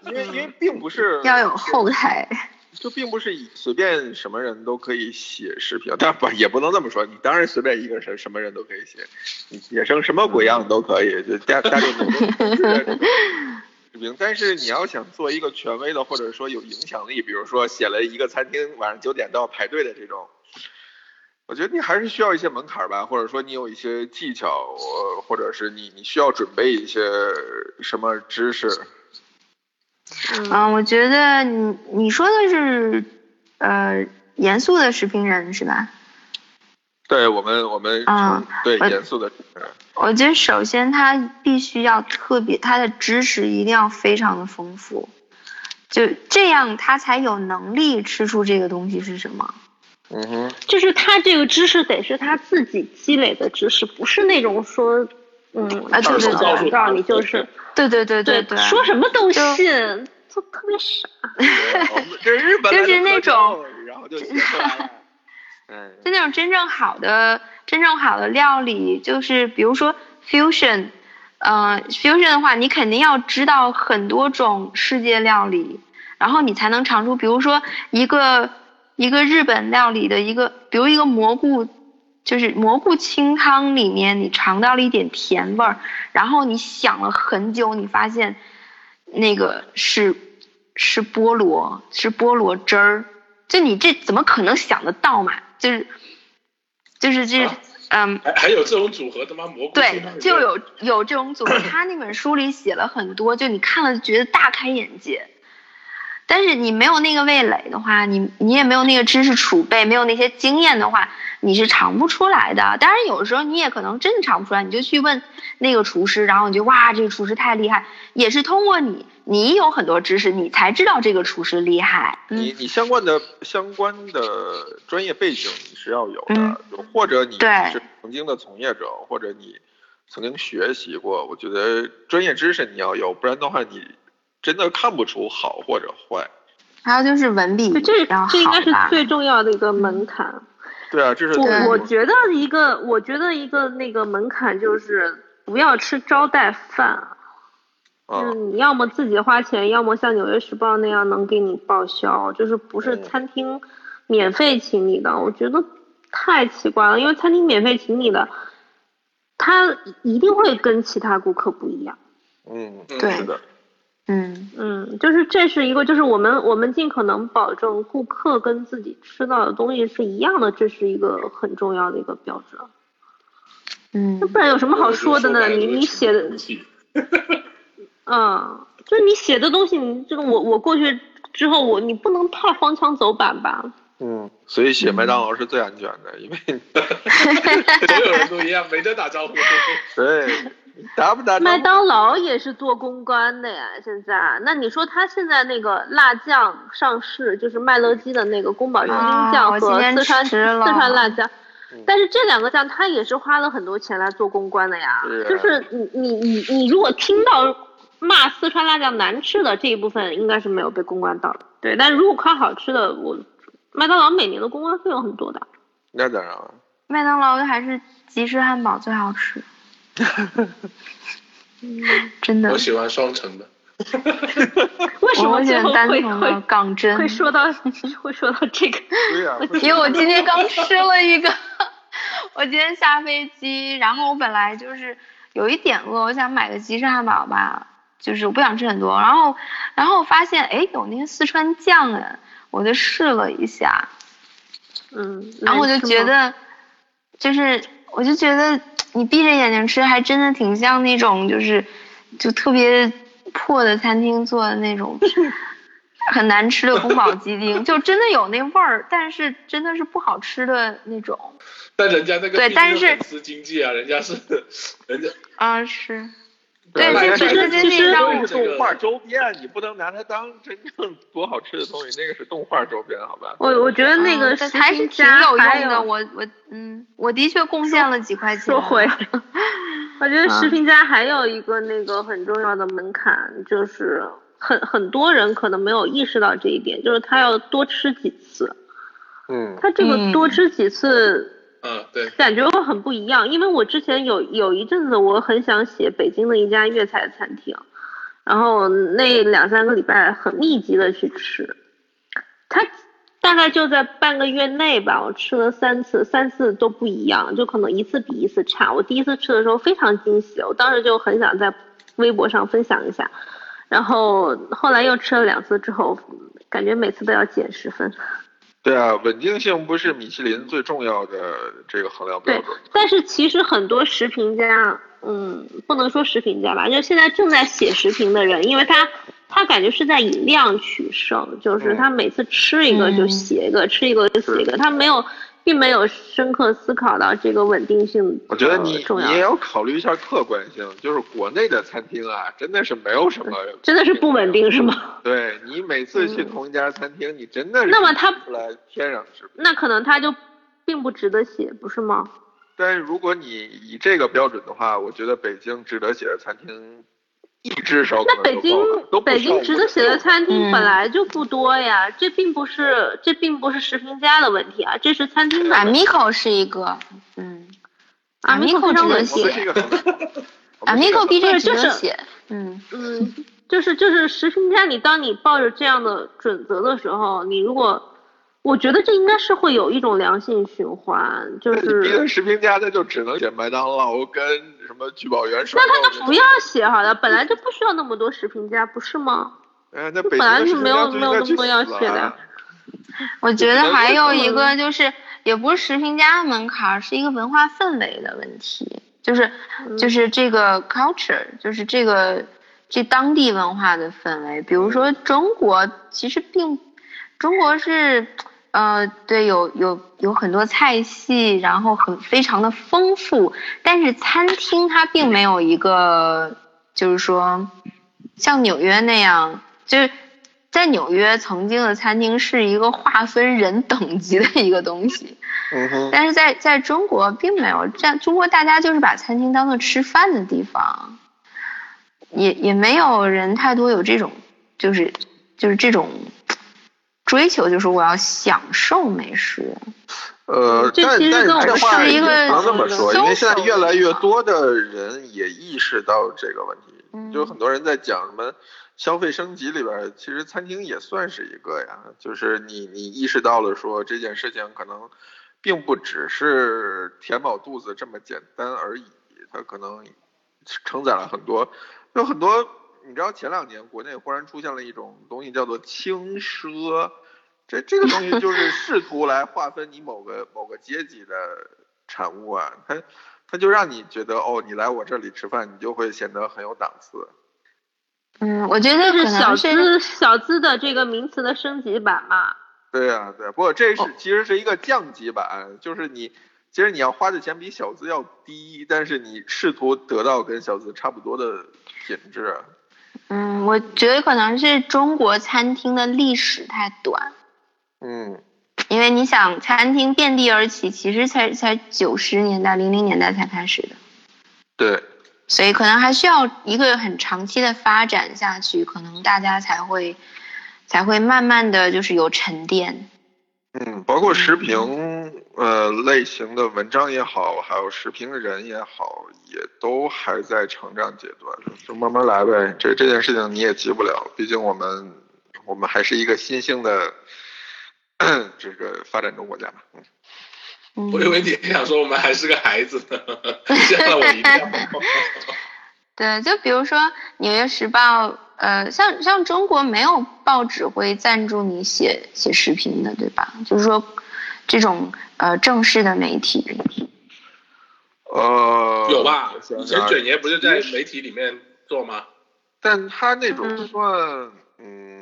Speaker 1: 因为因为并不是
Speaker 4: 要有后台。
Speaker 1: 就并不是随便什么人都可以写视频，但不也不能这么说。你当然随便一个人什么人都可以写，你写成什么鬼样都可以，就大大众都视频。但是你要想做一个权威的，或者说有影响力，比如说写了一个餐厅晚上九点都要排队的这种，我觉得你还是需要一些门槛吧，或者说你有一些技巧，或者是你你需要准备一些什么知识。
Speaker 4: 嗯，我觉得你你说的是，呃，严肃的视频人是吧？
Speaker 1: 对我们，我们
Speaker 4: 嗯，
Speaker 1: 对严肃的。
Speaker 4: 我觉得首先他必须要特别，他的知识一定要非常的丰富，就这样他才有能力吃出这个东西是什么。
Speaker 1: 嗯哼。
Speaker 3: 就是他这个知识得是他自己积累的知识，不是那种说，嗯，啊，对对对，告诉你就是。
Speaker 4: 对对对对
Speaker 3: 对，说什么都信，就特别傻。
Speaker 1: 这日本
Speaker 4: 就是那种，
Speaker 1: 然后就写出来了。
Speaker 4: 嗯，就那种真正好的、真正好的料理，就是比如说 fusion，嗯，fusion 的话，你肯定要知道很多种世界料理，然后你才能尝出，比如说一个一个日本料理的一个，比如一个蘑菇。就是蘑菇清汤里面，你尝到了一点甜味儿，然后你想了很久，你发现那个是是菠萝，是菠萝汁儿。就你这怎么可能想得到嘛？就是就是这嗯，
Speaker 2: 还还有这种组合的吗？蘑菇
Speaker 4: 对，就有有这种组合。他那本书里写了很多，就你看了觉得大开眼界。但是你没有那个味蕾的话，你你也没有那个知识储备，没有那些经验的话。你是尝不出来的，当然有时候你也可能真的尝不出来，你就去问那个厨师，然后你就哇，这个厨师太厉害，也是通过你，你有很多知识，你才知道这个厨师厉害。
Speaker 1: 你你相关的相关的专业背景你是要有的，或者你是曾经的从业者，或者你曾经学习过，我觉得专业知识你要有，不然的话你真的看不出好或者坏。
Speaker 4: 还有就是文笔
Speaker 3: 这这应该是最重要的一个门槛。
Speaker 1: 对啊，这是
Speaker 3: 我我觉得一个，我觉得一个那个门槛就是不要吃招待饭，就是你要么自己花钱，要么像《纽约时报》那样能给你报销，就是不是餐厅免费请你的，我觉得太奇怪了，因为餐厅免费请你的，他一定会跟其他顾客不一样。
Speaker 1: 嗯，
Speaker 4: 对
Speaker 1: 的。
Speaker 4: 嗯
Speaker 3: 嗯，就是这是一个，就是我们我们尽可能保证顾客跟自己吃到的东西是一样的，这是一个很重要的一个标准。
Speaker 4: 嗯，
Speaker 3: 那不然有什么好说的呢？你你写的，嗯，就是你写的东西，你这个我我过去之后，我你不能太荒腔走板吧？
Speaker 1: 嗯，所以写麦当劳是最安全的，因为
Speaker 2: 所 有人都一样，没得打招呼。
Speaker 1: 对。打不打？
Speaker 3: 麦当劳也是做公关的呀，现在。那你说他现在那个辣酱上市，就是麦乐鸡的那个宫保鸡丁酱和四川四川辣酱，但是这两个酱他也是花了很多钱来做公关的呀。就是你你你你如果听到骂四川辣酱难吃的这一部分，应该是没有被公关到的。对，但如果夸好吃的，我麦当劳每年的公关费用很多的。
Speaker 1: 那当然了。
Speaker 4: 麦当劳还是吉士汉堡最好吃。真的，
Speaker 2: 我喜欢双层的。
Speaker 3: 为什么
Speaker 4: 喜欢单层的港真？
Speaker 3: 会说到 会说到这个？
Speaker 1: 对呀，
Speaker 4: 因为我今天刚吃了一个，我今天下飞机，然后我本来就是有一点饿，我想买个鸡翅汉堡吧，就是我不想吃很多，然后然后我发现哎有那个四川酱哎，我就试了一下，
Speaker 3: 嗯，
Speaker 4: 然后我就觉得就是。我就觉得你闭着眼睛吃，还真的挺像那种就是就特别破的餐厅做的那种 很难吃的宫保鸡丁，就真的有那味儿，但是真的是不好吃的那种。
Speaker 2: 但人家那个
Speaker 4: 对但是
Speaker 2: 粉丝经济啊，人家是人家
Speaker 4: 啊，是。
Speaker 1: 对
Speaker 4: 这
Speaker 3: 其实
Speaker 4: 让我
Speaker 1: 动画周边，你不能拿它当真正多好吃的东西，那个是动画周边，好吧？
Speaker 3: 我我觉得那个
Speaker 4: 还是挺有用的。我我嗯，我的确贡献了几块钱。
Speaker 3: 说回，我觉得食
Speaker 4: 嗯
Speaker 3: 品家还有一个那个很重要的门槛，就是很很多人可能没有意识到这一点，就是他要多吃几次。
Speaker 1: 嗯，
Speaker 3: 他这个
Speaker 4: 嗯
Speaker 3: 多吃几次，
Speaker 2: 嗯对，
Speaker 3: 感觉会很不一样。因为我之前有有一阵子我很想写北京的一家粤菜餐厅，然后那两三个礼拜很密集的去吃，他大概就在半个月内吧，我吃了三次，三次都不一样，就可能一次比一次差。我第一次吃的时候非常惊喜，我当时就很想在微博上分享一下，然后后来又吃了两次之后，感觉每次都要减十分。
Speaker 1: 对啊，稳定性不是米其林最重要的这个衡量标
Speaker 3: 对
Speaker 1: 准。，
Speaker 3: 但是其实很多食评家，嗯，不能说食评家吧，就现在正在写食评的人，因为他他感觉是在以量取胜，就是
Speaker 1: 嗯
Speaker 3: 他每次吃一个就
Speaker 4: 嗯
Speaker 3: 写一个，吃一个就写一个，他没有，并没有深刻思考到这个稳定性
Speaker 1: 我觉得你你也要考虑一下客观性，就是国内的餐厅啊，真的是没有什么，
Speaker 3: 真的是不稳定是吗？
Speaker 1: 对你每次去同一家餐厅，你真的是
Speaker 3: 嗯那么它
Speaker 1: 吃不出来天壤之别。
Speaker 3: 那可能他就并不值得写，不是吗？
Speaker 1: 但是如果你以这个标准的话，我觉得北京值得写的餐厅一只手可能
Speaker 3: 那北京北京值得写的餐厅
Speaker 4: 嗯。
Speaker 3: 本来就不多呀，这并不是这并不是食评家的问题啊，这是餐厅的问题。
Speaker 4: Amico 是一个，嗯
Speaker 1: 们是一个
Speaker 4: ，Amico
Speaker 1: 很
Speaker 4: B 这
Speaker 3: 对就是
Speaker 4: 值得写，嗯。
Speaker 3: 嗯，就是就是食评家，你当你抱着这样的准则的时候，你如果，我觉得这应该是会有一种良性循环，就
Speaker 1: 那你逼的食评家，他就只能写麦当劳跟什么聚宝园涮肉这种。
Speaker 3: 不要写好了，本来就不需要那么多食评家，不是吗？
Speaker 1: 哎，那北京
Speaker 3: 本来
Speaker 1: 的食评
Speaker 3: 是没有没有那么多要
Speaker 1: 死
Speaker 3: 写的
Speaker 1: 啊
Speaker 4: 我觉得还有一
Speaker 3: 嗯
Speaker 4: 个就是，也不是食评家的门槛，是一个文化氛围的问题，就是
Speaker 3: 嗯
Speaker 4: 就是这个 culture，就是这个这当地文化的氛围。比如说中国，其实并中国是呃对有有有很多菜系，然后很非常的丰富，但是餐厅它并没有一个就是说像纽约那样，就是在纽约曾经的餐厅是一个划分人等级的一个东西，
Speaker 1: 嗯哼，
Speaker 4: 但是在在中国并没有这样，中国大家就是把餐厅当做吃饭的地方，也也没有人太多有这种就是就是这种追求，就是我要享受美食。
Speaker 1: 呃，
Speaker 3: 这
Speaker 1: 但但
Speaker 3: 其实跟我
Speaker 1: 这话也
Speaker 4: 是一个
Speaker 1: 不能这么说，因为现在越来越多的人也意识到这个问题，
Speaker 4: 嗯
Speaker 1: 就很多人在讲什么消费升级里边儿，其实餐厅也算是一个呀，就是你你意识到了说这件事情可能并不只是填饱肚子这么简单而已，它可能承载了很多，有很多。你知道前两年国内忽然出现了一种东西叫做轻奢，这这个东西就是试图来划分你某个某个阶级的产物啊，它它就让你觉得哦，你来我这里吃饭，你就会显得很有档次。
Speaker 4: 嗯，我觉得
Speaker 3: 是小资小资的这个名词的升级版嘛。
Speaker 1: 对呀、对，不过这是
Speaker 4: 哦
Speaker 1: 其实是一个降级版，就是你其实你要花的钱比小资要低，但是你试图得到跟小资差不多的品质啊。
Speaker 4: 嗯，我觉得可能是中国餐厅的历史太短。
Speaker 1: 嗯，
Speaker 4: 因为你想，餐厅遍地而起，其实才才九十年代、零零年代才开始的，
Speaker 1: 对，
Speaker 4: 所以可能还需要一个很长期的发展下去，可能大家才会才会慢慢的就是有沉淀。
Speaker 1: 嗯，包括时评呃类型的文章也好，还有时评人也好，也都还在成长阶段，就慢慢来呗。这这件事情你也急不了，毕竟我们我们还是一个新兴的 这个发展中国家嘛。嗯
Speaker 4: 嗯
Speaker 2: 我以为你想说我们还是个孩子呢，吓了我一跳。
Speaker 4: 对，就比如说《纽约时报》，呃，像像中国没有报纸会赞助你写写视频的，对吧？就是说，这种呃正式的媒体，
Speaker 1: 呃，
Speaker 2: 有吧？以前卷爷不是在媒体里面做吗？
Speaker 1: 但他那种
Speaker 4: 嗯
Speaker 1: 算，嗯，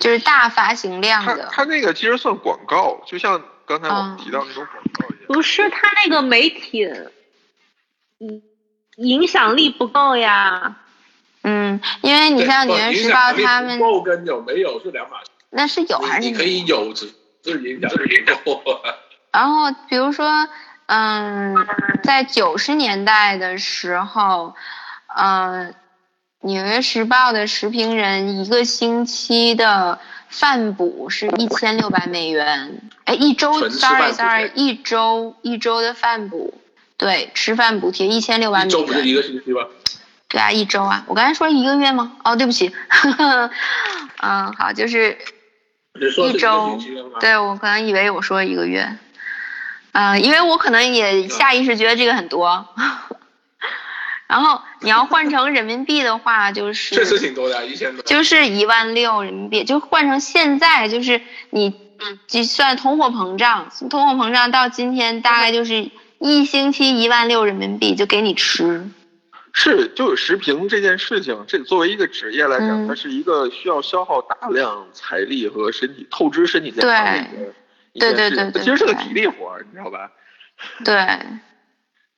Speaker 4: 就是大发行量
Speaker 1: 他
Speaker 4: 的。
Speaker 1: 他那个其实算广告，就像刚才我们
Speaker 4: 嗯
Speaker 1: 提到那种广告一样。
Speaker 3: 不是他那个媒体，嗯，影响力不够呀。
Speaker 4: 嗯，因为你像《
Speaker 2: 不
Speaker 4: 纽约时报他们
Speaker 2: 够跟有没有是两码事。
Speaker 4: 那是有还是？
Speaker 2: 你你可以有，只是影响力不够啊。
Speaker 4: 然后比如说，嗯，在九十年代的时候，呃，《纽约时报》的时评人一个星期的饭补是一千六百美元，哎，一周，sorry sorry，一周一周的饭补，对，吃饭补贴一千六百美
Speaker 2: 一周不是一
Speaker 4: 元，
Speaker 2: 个星期吗？
Speaker 4: 对啊，一周啊，我刚才说一个月吗？哦，对不起，嗯，好，就是
Speaker 2: 一
Speaker 4: 周？对我可能以为我说一个月，嗯、因为我可能也下意识觉得这个很多。然后你要换成人民币的话，就是
Speaker 2: 确实
Speaker 4: 是
Speaker 2: 挺多的啊，一千多。
Speaker 4: 就是一万六人民币，就换成现在就是你计算通货膨胀，通货膨胀到今天大概就是一星期一万六人民币就给你吃。
Speaker 1: 是，就是时评这件事情，这作为一个职业来讲，
Speaker 4: 嗯
Speaker 1: 它是一个需要消耗大量财力和身体透支身体健康的一个一
Speaker 4: 对
Speaker 1: 件事情。
Speaker 4: 对对对
Speaker 1: 它其实是个体力活儿，你知道吧？
Speaker 4: 对，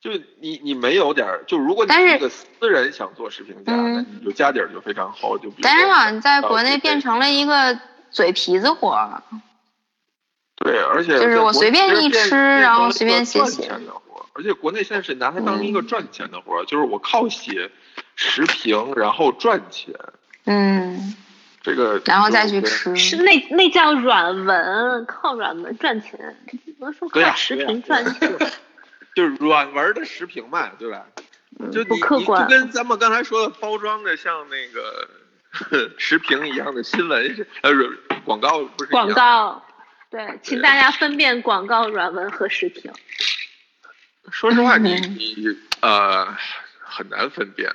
Speaker 1: 就你你没有点儿，就如果你
Speaker 4: 但是
Speaker 1: 个私人想做视频家，
Speaker 4: 嗯
Speaker 1: 那你就家底儿就非常厚，就
Speaker 4: 但是
Speaker 1: 说
Speaker 4: 好像在国内
Speaker 1: 呃
Speaker 4: 变成了一个嘴皮子活儿。
Speaker 1: 对，而且
Speaker 4: 就是我随便一吃然后随便写写
Speaker 1: 钱的活，而且国内现在是拿它当一个
Speaker 4: 嗯
Speaker 1: 赚钱的活儿，就是我靠写时评然后赚钱，
Speaker 4: 嗯，
Speaker 1: 这个
Speaker 4: 然后再去吃。
Speaker 3: 是那那叫软文，靠软文赚钱，不能说靠视频赚钱，
Speaker 1: 就是软文的时评嘛，对吧？就
Speaker 3: 不
Speaker 1: 你你就
Speaker 3: 客观。
Speaker 1: 跟咱们刚才说的包装的像那个 时评一样的新闻是呃广告不是
Speaker 3: 广告，对，请大家分辨广告、软文和时评。
Speaker 1: 说实话，你
Speaker 4: 嗯
Speaker 1: 你呃很难分辨。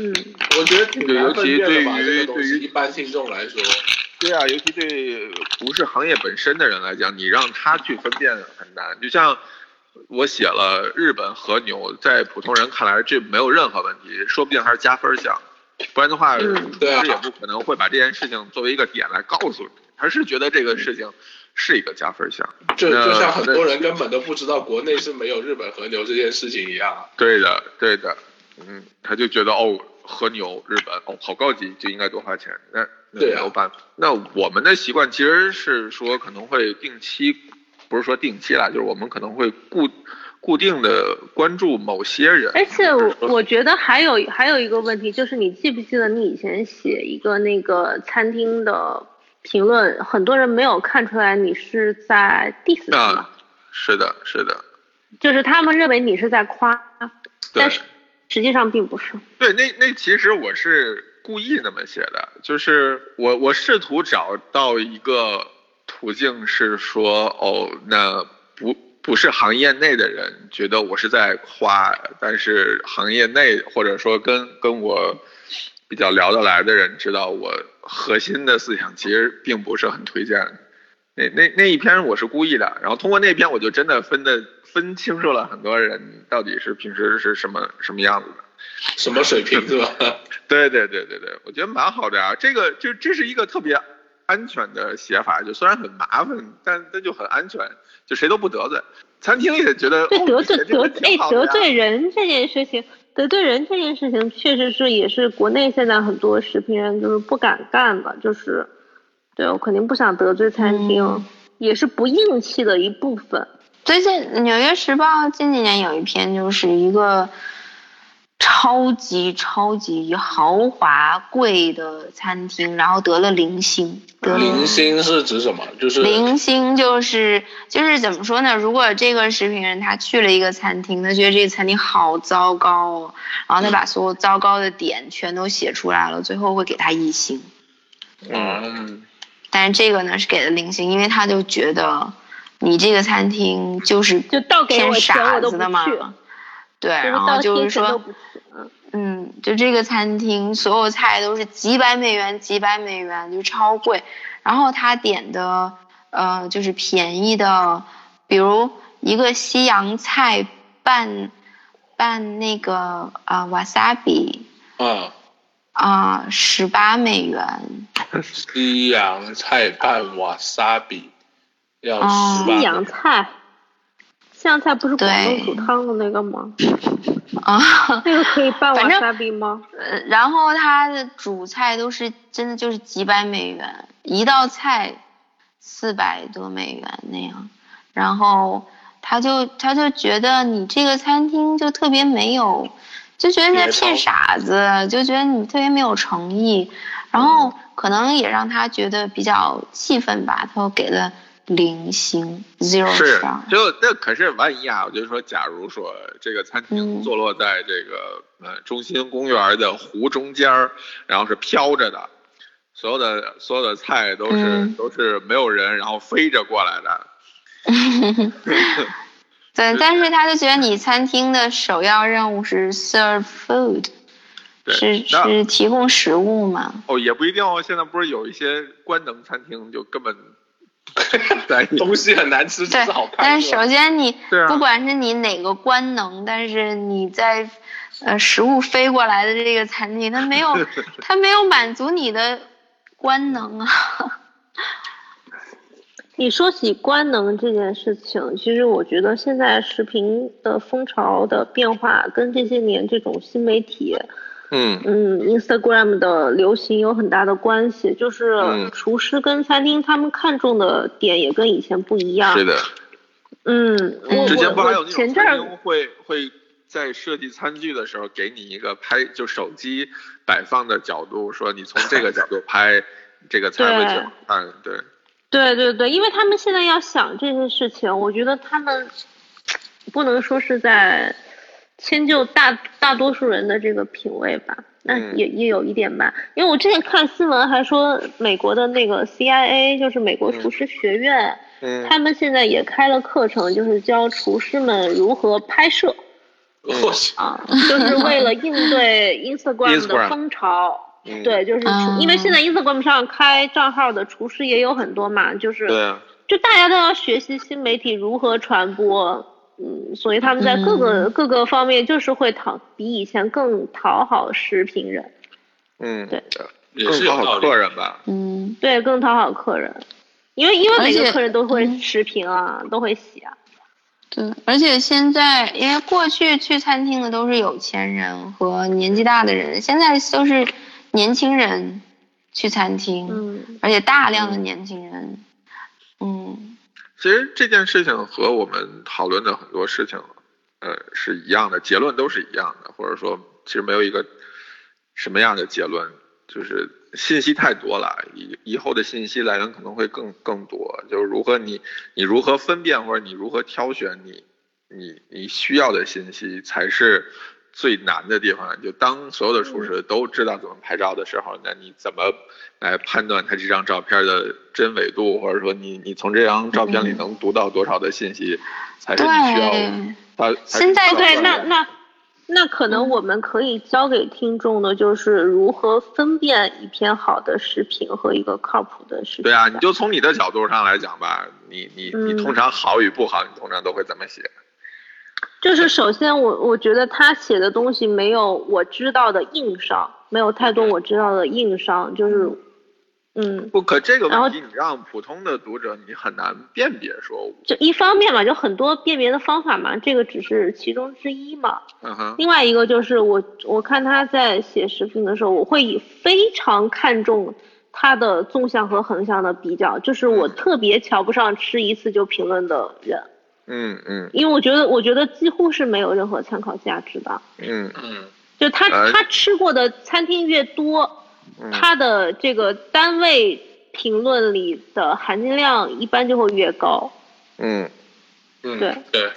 Speaker 3: 嗯，
Speaker 2: 我觉得挺难分辨的吧，
Speaker 1: 尤其对于
Speaker 2: 这个
Speaker 1: 对于
Speaker 2: 一般听众来说，
Speaker 1: 对啊，尤其对不是行业本身的人来讲，你让他去分辨很难。就像我写了日本和牛，在普通人看来这没有任何问题，说不定还是加分项。不然的话，
Speaker 3: 嗯
Speaker 2: 对啊
Speaker 1: 是也不可能会把这件事情作为一个点来告诉你，他是觉得这个事情是一个加分项。
Speaker 2: 就就像很多人根本都不知道国内是没有日本和牛这件事情一样。
Speaker 1: 对的，对的，嗯，他就觉得哦，和牛日本哦好高级，就应该多花钱。那那
Speaker 2: 对啊
Speaker 1: 没有办法。那我们的习惯其实是说可能会定期，不是说定期啦，就是我们可能会固固定的关注某些人。
Speaker 3: 而且我我觉得还有还有一个问题，就是你记不记得你以前写一个那个餐厅的评论，很多人没有看出来你是在 diss 他们
Speaker 1: 啊，是的，是的，
Speaker 3: 就是他们认为你是在夸，
Speaker 1: 对
Speaker 3: 但是实际上并不是。
Speaker 1: 对，那那其实我是故意那么写的，就是我我试图找到一个途径，是说哦，那不不是行业内的人觉得我是在夸，但是行业内或者说跟跟我比较聊得来的人知道我核心的思想其实并不是很推荐。那那那一篇我是故意的，然后通过那篇我就真的分的分清楚了很多人到底是平时是什么什么样子的。
Speaker 2: 什么水平 是吧？
Speaker 1: 对对对对对，我觉得蛮好的啊。这个就这是一个特别安全的写法，就虽然很麻烦，但但就很安全，就谁都不得罪。餐厅也觉得
Speaker 3: 对
Speaker 1: 哦
Speaker 3: 得罪得
Speaker 1: 你写这个挺
Speaker 3: 哎
Speaker 1: 好的呀
Speaker 3: 得罪人这件事情，得罪人这件事情确实是也是国内现在很多食品人就是不敢干的，就是对我肯定不想得罪餐厅，
Speaker 4: 嗯
Speaker 3: 也是不硬气的一部分。
Speaker 4: 最近《纽约时报》近几年有一篇，就是一个超级超级豪华贵的餐厅，然后得了零星，得了
Speaker 2: 零星是指什么？就是
Speaker 4: 零星就是就是怎么说呢？如果这个食品人他去了一个餐厅，他觉得这个餐厅好糟糕哦，然后他把所有糟糕的点全都写出来了，最后会给他一星。
Speaker 2: 嗯，
Speaker 4: 但是这个呢是给的零星，因为他就觉得你这个餐厅就是
Speaker 3: 就倒给
Speaker 4: 傻子的嘛，，对，然后就是说。
Speaker 3: 嗯，
Speaker 4: 嗯，就这个餐厅所有菜都是几百美元，几百美元就超贵，然后他点的呃就是便宜的，比如一个西洋菜拌拌那个啊瓦萨比
Speaker 2: 啊，
Speaker 4: 啊 十八美元。
Speaker 2: 西洋菜拌瓦萨比要
Speaker 4: 哦
Speaker 2: 十八
Speaker 3: 西洋菜，西洋菜不是广
Speaker 4: 对
Speaker 3: 东煮汤的那个吗？
Speaker 4: 啊，
Speaker 3: 那个可以拌
Speaker 4: 反正
Speaker 3: 瓦萨比吗？
Speaker 4: 呃，然后它的主菜都是真的就是几百美元一道菜，四百多美元那样，然后他就他就觉得你这个餐厅就特别没有，就觉得在骗傻子，就觉得你特别没有诚意，然后可能也让他觉得比较气愤吧，他又给了零星 zero
Speaker 1: 是就那可是万一啊，我就说，假如说这个餐厅
Speaker 4: 嗯
Speaker 1: 坐落在这个呃中心公园的湖中间儿，然后是飘着的，所有的所有的菜都是、
Speaker 4: 嗯
Speaker 1: 都是没有人，然后飞着过来的。
Speaker 4: 对，但是他就觉得你餐厅的首要任务是 serve food，
Speaker 1: 对，
Speaker 4: 是是提供食物嘛？
Speaker 1: 哦，也不一定哦。现在不是有一些官能餐厅就根本。
Speaker 2: 东西很难吃，只是好，看。
Speaker 4: 但首先你不管是你哪个官能，但是你在呃食物飞过来的这个餐厅，它没有 它没有满足你的官能啊。
Speaker 3: 你说起官能这件事情，其实我觉得现在视频的风潮的变化跟这些年这种新媒体，
Speaker 1: 嗯
Speaker 3: 嗯，Instagram 的流行有很大的关系。就是
Speaker 1: 嗯
Speaker 3: 厨师跟餐厅他们看重的点也跟以前不一样。
Speaker 1: 是的，
Speaker 3: 嗯，我
Speaker 1: 之前不
Speaker 3: 我
Speaker 1: 还有那种
Speaker 3: 我前阵儿
Speaker 1: 餐厅会会在设计餐具的时候给你一个拍就手机摆放的角度，说你从这个角度拍这个菜会
Speaker 3: 对
Speaker 1: 怎么看？对，
Speaker 3: 对对对，因为他们现在要想这些事情，我觉得他们不能说是在迁就大大多数人的这个品味吧，那
Speaker 1: 嗯
Speaker 3: 也、也有一点吧。因为我之前看新闻还说，美国的那个 CIA 就是美国厨师学院，
Speaker 1: 嗯
Speaker 3: 他们现在也开了课程，就是教厨师们如何拍摄啊，就是为了应对 Instagram 的风潮。
Speaker 1: 嗯，
Speaker 3: 对，就是因为现在 Instagram 上开账号的厨师也有很多嘛，就是
Speaker 1: 对啊，
Speaker 3: 就大家都要学习新媒体如何传播，嗯，所以他们在各个、各个方面就是会讨比以前更讨好食品人，
Speaker 1: 嗯，
Speaker 3: 对。
Speaker 2: 也
Speaker 1: 更讨好。客人吧。
Speaker 4: 嗯，
Speaker 3: 对，更讨好客人，因为因为每个客人都会
Speaker 4: 嗯。
Speaker 3: 持评啊，都会洗啊，
Speaker 4: 对，而且现在因为过去去餐厅的都是有钱人和年纪大的人，现在都是年轻人去餐厅，
Speaker 3: 嗯。
Speaker 4: 而且大量的年轻人，嗯
Speaker 1: 其实这件事情和我们讨论的很多事情，呃，是一样的，结论都是一样的，或者说其实没有一个什么样的结论，就是信息太多了，以以后的信息来源可能会更更多，就是如何你你如何分辨或者你如何挑选你你你需要的信息才是最难的地方。就当所有的厨师都知道怎么拍照的时候，那你怎么来判断他这张照片的真伪度，或者说你你从这张照片里能读到多少的信息，才是你需要
Speaker 4: 对，
Speaker 1: 他。
Speaker 4: 现在
Speaker 3: 对，那那那可能我们可以教给听众的就是如何分辨一篇好的视频和一个靠谱的视频。
Speaker 1: 对啊，你就从你的角度上来讲吧，你你你
Speaker 3: 嗯
Speaker 1: 通常好与不好，你通常都会怎么写？
Speaker 3: 就是首先我我觉得他写的东西没有我知道的硬伤，没有太多我知道的硬伤，就是，嗯，
Speaker 1: 不，可这个问题你让普通的读者你很难辨别说，
Speaker 3: 就一方面嘛，就很多辨别的方法嘛，这个只是其中之一嘛。
Speaker 1: 嗯哼，
Speaker 3: 另外一个就是我我看他在写视频的时候，我会以非常看重他的纵向和横向的比较，就是我特别瞧不上吃一次就评论的人，
Speaker 1: 嗯嗯。
Speaker 3: 因为我觉得我觉得几乎是没有任何参考价值的。
Speaker 1: 嗯。
Speaker 2: 嗯，
Speaker 3: 就他
Speaker 1: 呃
Speaker 3: 他吃过的餐厅越多，
Speaker 1: 嗯，
Speaker 3: 他的这个单位评论里的含金量一般就会越高。
Speaker 1: 嗯。
Speaker 2: 嗯
Speaker 3: 对。
Speaker 2: 对，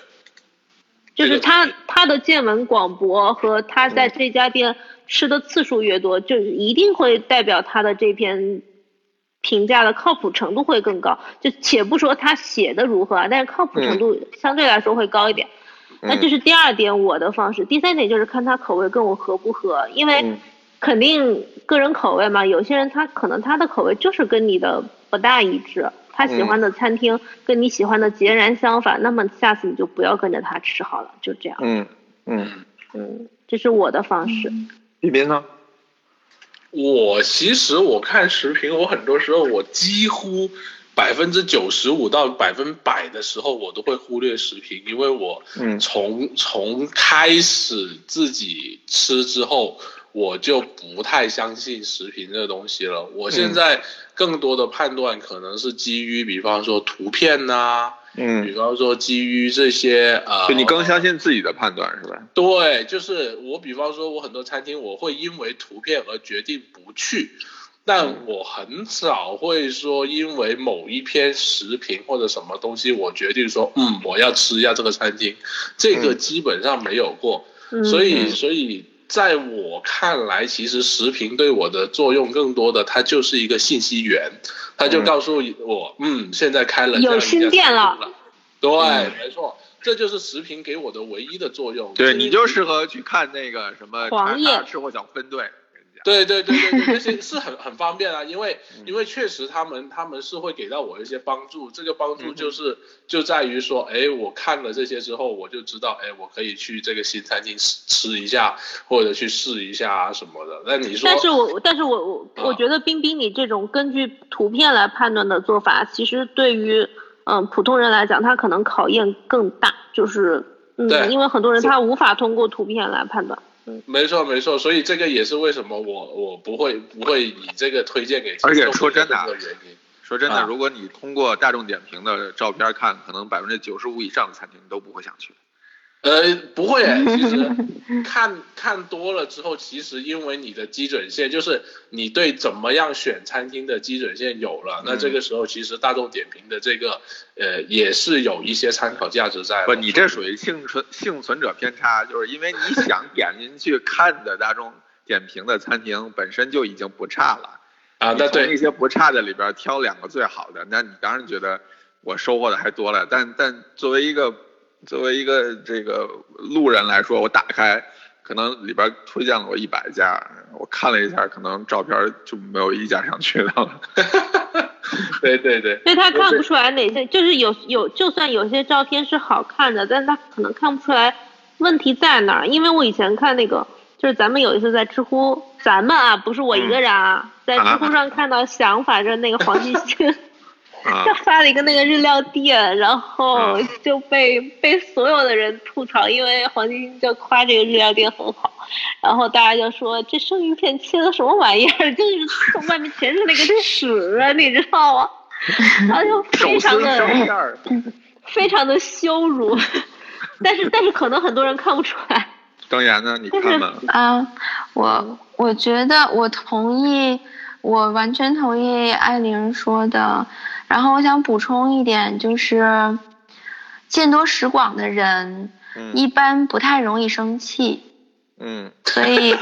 Speaker 3: 就是他他的见闻广博和他在这家店吃的次数越多，就一定会代表他的这篇评价的靠谱程度会更高。就且不说他写的如何啊，但是靠谱程度相对来说会高一点。那这是第二点我的方式，第三点就是看他口味跟我合不合，因为
Speaker 1: 嗯
Speaker 3: 肯定个人口味嘛，有些人他可能他的口味就是跟你的不大一致，他喜欢的餐厅跟你喜欢的截然相反，那么下次你就不要跟着他吃好了，就这样。
Speaker 1: 嗯嗯，
Speaker 3: 嗯，这是我的方式。
Speaker 1: 彬彬呢？
Speaker 2: 我其实我看视频，我很多时候我几乎百分之九十五到百分百的时候，我都会忽略视频，因为我
Speaker 1: 嗯
Speaker 2: 从从开始自己吃之后，我就不太相信视频这个东西了。我现在更多的判断可能是基于，比方说图片呐、比
Speaker 1: 嗯，比
Speaker 2: 方说基于这些呃，
Speaker 1: 就你更相信自己的判断是吧？
Speaker 2: 对，就是我，比方说，我很多餐厅我会因为图片而决定不去，但我很少会说因为某一篇食评或者什么东西，我决定说，嗯，我要吃一下这个餐厅，这个
Speaker 1: 嗯
Speaker 2: 基本上没有过。
Speaker 3: 嗯，
Speaker 2: 所以，
Speaker 1: 嗯。
Speaker 2: 所以在我看来，其实食评对我的作用更多的，它就是一个信息源，它就
Speaker 1: 嗯
Speaker 2: 告诉我，嗯，现在开了这样
Speaker 3: 有新店了。
Speaker 2: 对，
Speaker 1: 嗯
Speaker 2: 没错，这就是视频给我的唯一的作用。
Speaker 1: 对，你就适合去看那个什么
Speaker 3: 黄页
Speaker 1: 叉叉吃货小分队，
Speaker 2: 对对对对对，这些是很很方便啊，因为因为确实他们他们是会给到我一些帮助，这个帮助就是就在于说，哎，我看了这些之后，我就知道，哎，我可以去这个新餐厅吃吃一下，或者去试一下啊什么的。那你说，
Speaker 3: 但是我但是我我我觉得冰冰你这种根据图片来判断的做法，其实对于嗯普通人来讲，他可能考验更大，就是嗯，因为很多人他无法通过图片来判断。
Speaker 2: 没错没错，所以这个也是为什么我我不会不会以这个推荐给
Speaker 1: 而且说真的。说真的，
Speaker 2: 啊
Speaker 1: 如果你通过大众点评的照片看，可能百分之九十五以上的餐厅你都不会想去。
Speaker 2: 呃，不会，其实看看多了之后，其实因为你的基准线就是你对怎么样选餐厅的基准线有了，那这个时候其实大众点评的这个呃也是有一些参考价值在。
Speaker 1: 不，你这属于幸存幸存者偏差，就是因为你想点进去看的大众点评的餐厅本身就已经不差了
Speaker 2: 啊，那
Speaker 1: 你从那，些不差的里边挑两个最好的，那你当然觉得我收获的还多了。但但作为一个作为一个这个路人来说，我打开可能里边推荐了我一百家，我看了一下，可能照片就没有一家想去的了。
Speaker 2: 对 对对，
Speaker 3: 所以他看不出来哪些，就是有有，就算有些照片是好看的，但是他可能看不出来问题在哪儿。因为我以前看那个，就是咱们有一次在知乎，咱们啊，不是我一个人啊，在知乎上看到想法，就是那个黄继兴，
Speaker 1: 啊
Speaker 3: 他发了一个那个日料店，然后
Speaker 1: 啊
Speaker 3: 就被被所有的人吐槽，因为黄继兴就夸这个日料店很好，然后大家就说这生鱼片切的什么玩意儿，就是外面全是那个屎啊，你知道吗？然后就 非常的非常的羞辱，但是但是可能很多人看不出来。
Speaker 1: 郑岩呢？你看吗？
Speaker 4: 啊，我我觉得我同意，我完全同意艾琳说的。然后我想补充一点，就是见多识广的人
Speaker 1: 嗯
Speaker 4: 一般不太容易生气，
Speaker 1: 嗯，
Speaker 4: 所以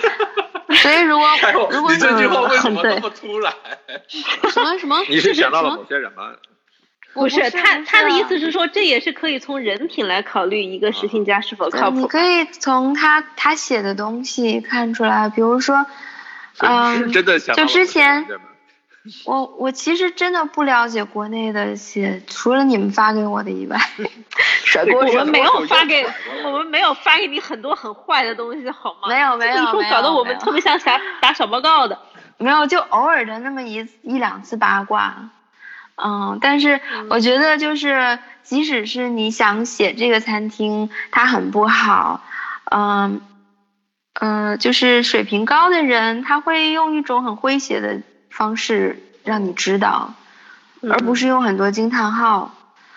Speaker 4: 所以如果如果
Speaker 2: 你这句话为什么那么突然？
Speaker 4: 什么什么
Speaker 1: 你是想到了某些人吗？
Speaker 3: 不是他他的意思是说，这也是可以从人品来考虑一个食品家是否靠谱。
Speaker 4: 你可以从他他写的东西看出来，比如说，嗯，
Speaker 1: 真的想
Speaker 4: 就之前 我我其实真的不了解国内的写，除了你们发给我的以外，
Speaker 3: 我们没有发给我们没有发给你很多很坏的东西，好吗？
Speaker 4: 没有没有
Speaker 3: 这么说
Speaker 4: 没有
Speaker 3: 搞得我们特别像打 打小报告的。
Speaker 4: 没有，就偶尔的那么一一两次八卦，嗯，但是我觉得就是，即使是你想写这个餐厅它很不好，嗯，呃，就是水平高的人，他会用一种很诙谐的方式让你知道，而不是用很多惊叹号，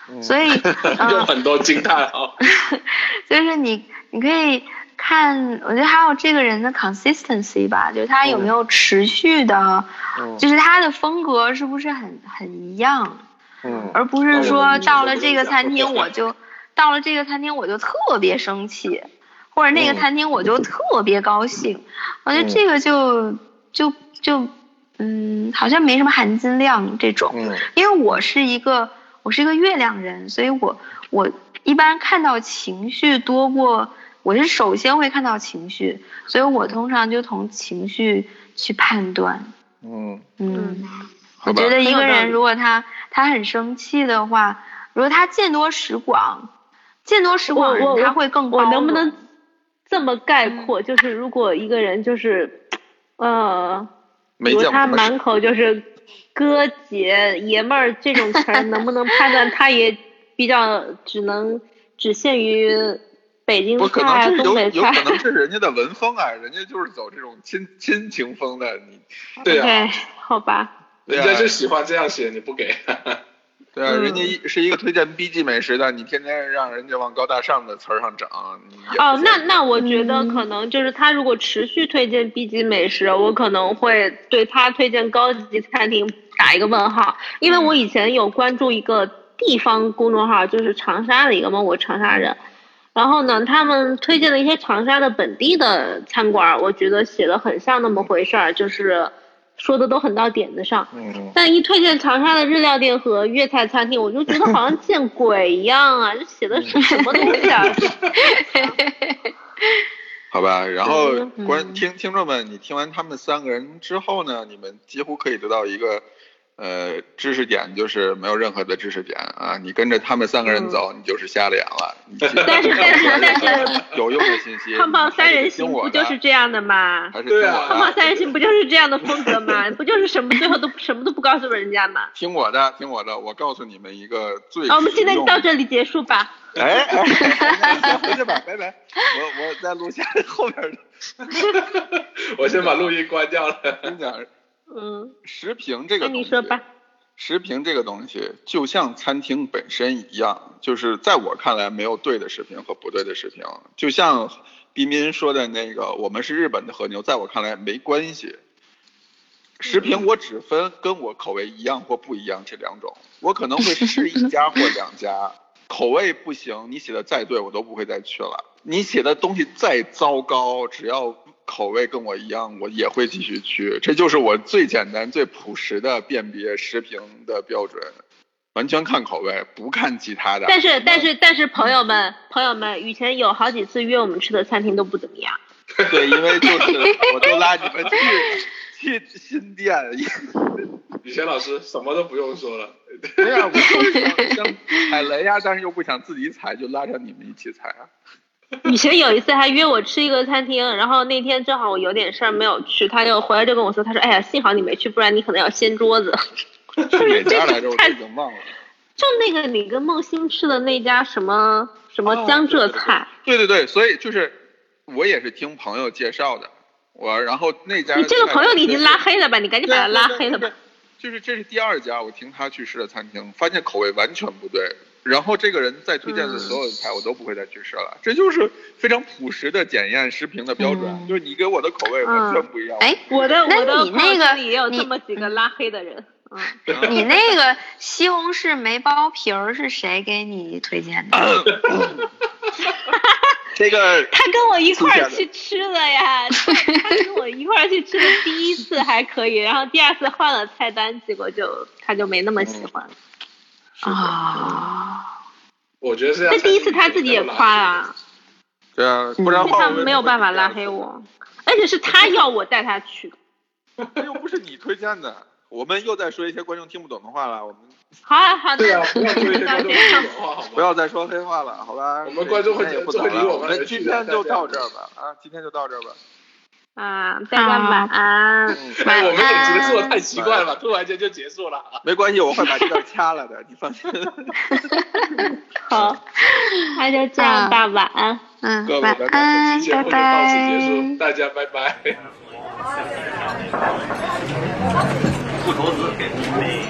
Speaker 1: 嗯。
Speaker 4: 所以，
Speaker 2: 用
Speaker 4: 嗯，
Speaker 2: 很多惊叹号。
Speaker 4: 就是你你可以看，我觉得还有这个人的 consistency 吧，就是他有没有持续的，
Speaker 1: 嗯。
Speaker 4: 就是他的风格是不是很很一样，
Speaker 1: 嗯。
Speaker 4: 而不是说
Speaker 2: 嗯
Speaker 4: 到了这个餐厅我就到了这个餐厅我就特别生气，或者那个
Speaker 1: 嗯。
Speaker 4: 餐厅我就特别高兴，我觉得这个就就就嗯，好像没什么含金量这种。
Speaker 1: 嗯
Speaker 4: 因为我是一个我是一个月亮人，所以我我一般看到情绪多过，我是首先会看到情绪，所以我通常就从情绪去判断。
Speaker 1: 嗯，
Speaker 4: 嗯，我觉得一个人如果他他很生气的话，如果他见多识广，见多识广的人他会更
Speaker 3: 我能不能这么概括？就是如果一个人就是，呃，
Speaker 1: 没
Speaker 3: 比如他满口就是哥姐、爷们儿这种词儿，能不能判断他也比较只能只限于北京
Speaker 1: 不可能
Speaker 3: 菜、
Speaker 1: 是
Speaker 3: 东北菜
Speaker 1: 有可能是人家的文风啊，人家就是走这种亲亲情风的，你
Speaker 2: 对啊
Speaker 3: 好吧。
Speaker 2: 人家就喜欢这样写，你不给，
Speaker 1: 对啊，
Speaker 3: 嗯
Speaker 1: 人家一是一个推荐 B 级美食的，你天天让人家往高大上的词儿上整，你
Speaker 3: 哦，那那我觉得
Speaker 4: 嗯。
Speaker 3: 可能就是他如果持续推荐 B 级美食，我可能会对他推荐高级餐厅打一个问号，因为我以前有关注一个地方公众号，就是长沙的一个嘛，我长沙人。然后呢，他们推荐的一些长沙的本地的餐馆，我觉得写的很像那么回事儿，就是说的都很到点子上。
Speaker 1: 嗯，
Speaker 3: 但一推荐长沙的日料店和粤菜餐厅，我就觉得好像见鬼一样啊！这写的是什么东西啊？
Speaker 1: 好吧。然后
Speaker 3: 嗯
Speaker 1: 观听听众们，你听完他们三个人之后呢，你们几乎可以得到一个呃知识点，就是没有任何的知识点啊。你跟着他们三个人走，你就是瞎了眼了。
Speaker 3: 但是但是但是，
Speaker 1: 有用的信息，
Speaker 3: 胖胖三人行不就是这样的吗？
Speaker 1: 还是
Speaker 2: 对啊
Speaker 3: 胖胖三人行不就是这样的风格吗？不就是什么最后都什么都不告诉人家吗？
Speaker 1: 听我的，听我的，我告诉你们一个最
Speaker 3: 啊，我们现在到这里结束吧。
Speaker 1: 哎，哎先回去吧，拜拜。我我在录下后边的。
Speaker 2: 我先把录音关掉了。
Speaker 1: 跟你讲，
Speaker 3: 嗯，
Speaker 1: 食评这个
Speaker 3: 那
Speaker 1: 东西，
Speaker 3: 你说吧。
Speaker 1: 食评这个东西就像餐厅本身一样，就是在我看来没有对的食评和不对的食评。就像彬彬说的那个，我们是日本的和牛，在我看来没关系。食评我只分跟我口味一样或不一样这两种，我可能会吃一家或两家，口味不行，你写的再对我都不会再去了。你写的东西再糟糕，只要口味跟我一样，我也会继续去。这就是我最简单、最朴实的辨别食评的标准，完全看口味，不看其他的。
Speaker 3: 但是但是但是，朋友们朋友们，雨前有好几次约我们吃的餐厅都不怎么样。
Speaker 1: 对，因为就是 我都拉你们去去新店，
Speaker 2: 雨辰老师什么都不用说了，
Speaker 1: 对呀，我就是想想踩雷呀，但是又不想自己踩，就拉着你们一起踩啊。
Speaker 3: 以前有一次还约我吃一个餐厅，然后那天正好我有点事儿没有去，他就回来就跟我说，他说：“哎呀，幸好你没去，不然你可能要掀桌子。
Speaker 1: 是哪家来着？我已经忘了。”
Speaker 3: 就那个你跟梦欣吃的那家什么什么江浙菜，
Speaker 1: 对对对，所以就是我也是听朋友介绍的，我然后那家
Speaker 3: 你这个朋友你已经拉黑了吧？你赶紧把他拉黑了吧。。
Speaker 1: 就是这是第二家我听他去吃的餐厅，发现口味完全不对。然后这个人再推荐的所有的菜，我都不会再去吃了。这就是非常朴实的检验食评的标准，
Speaker 4: 嗯
Speaker 1: 就是你给我的口味完全不一样。
Speaker 4: 哎，
Speaker 3: 我的
Speaker 4: 那
Speaker 3: 我的
Speaker 4: 你那个
Speaker 3: 朋友圈里也有
Speaker 4: 你
Speaker 3: 这么几个拉黑的人，嗯，
Speaker 4: 你那个西红柿没剥皮儿是谁给你推荐的？
Speaker 1: 这个
Speaker 3: 他跟我一块去吃的呀，他他跟我一块儿去吃的第一次还可以，然后第二次换了菜单，结果就他就没那么喜欢了。
Speaker 4: 啊，
Speaker 2: 我觉得是。
Speaker 3: 那第一次他自己也夸啊，
Speaker 1: 对啊，不然
Speaker 3: 他没有办法拉黑我，而且是他要我带他去的。
Speaker 1: 这 又不是你推荐的。我们又在说一些观众听不懂的话了，我们
Speaker 3: 好啊好的，
Speaker 2: 对啊，不要 说一些观众
Speaker 3: 这样
Speaker 2: 不懂话，好吗？
Speaker 1: 不要再说黑话了，好吧？
Speaker 2: 我们观众会
Speaker 1: 时间也不懂了，
Speaker 2: 会离我
Speaker 1: 我们今天就到这儿吧。啊，今天就到这儿吧。
Speaker 3: 啊大家晚安。
Speaker 2: 我们也结束了太奇怪了吧 突然间就结束了。
Speaker 1: 没关系我会把这个掐了的 你放心。
Speaker 3: 好。那就这样吧晚安。
Speaker 4: 嗯。
Speaker 1: 各位拜拜
Speaker 2: 本就到此结束大家拜拜。不投资给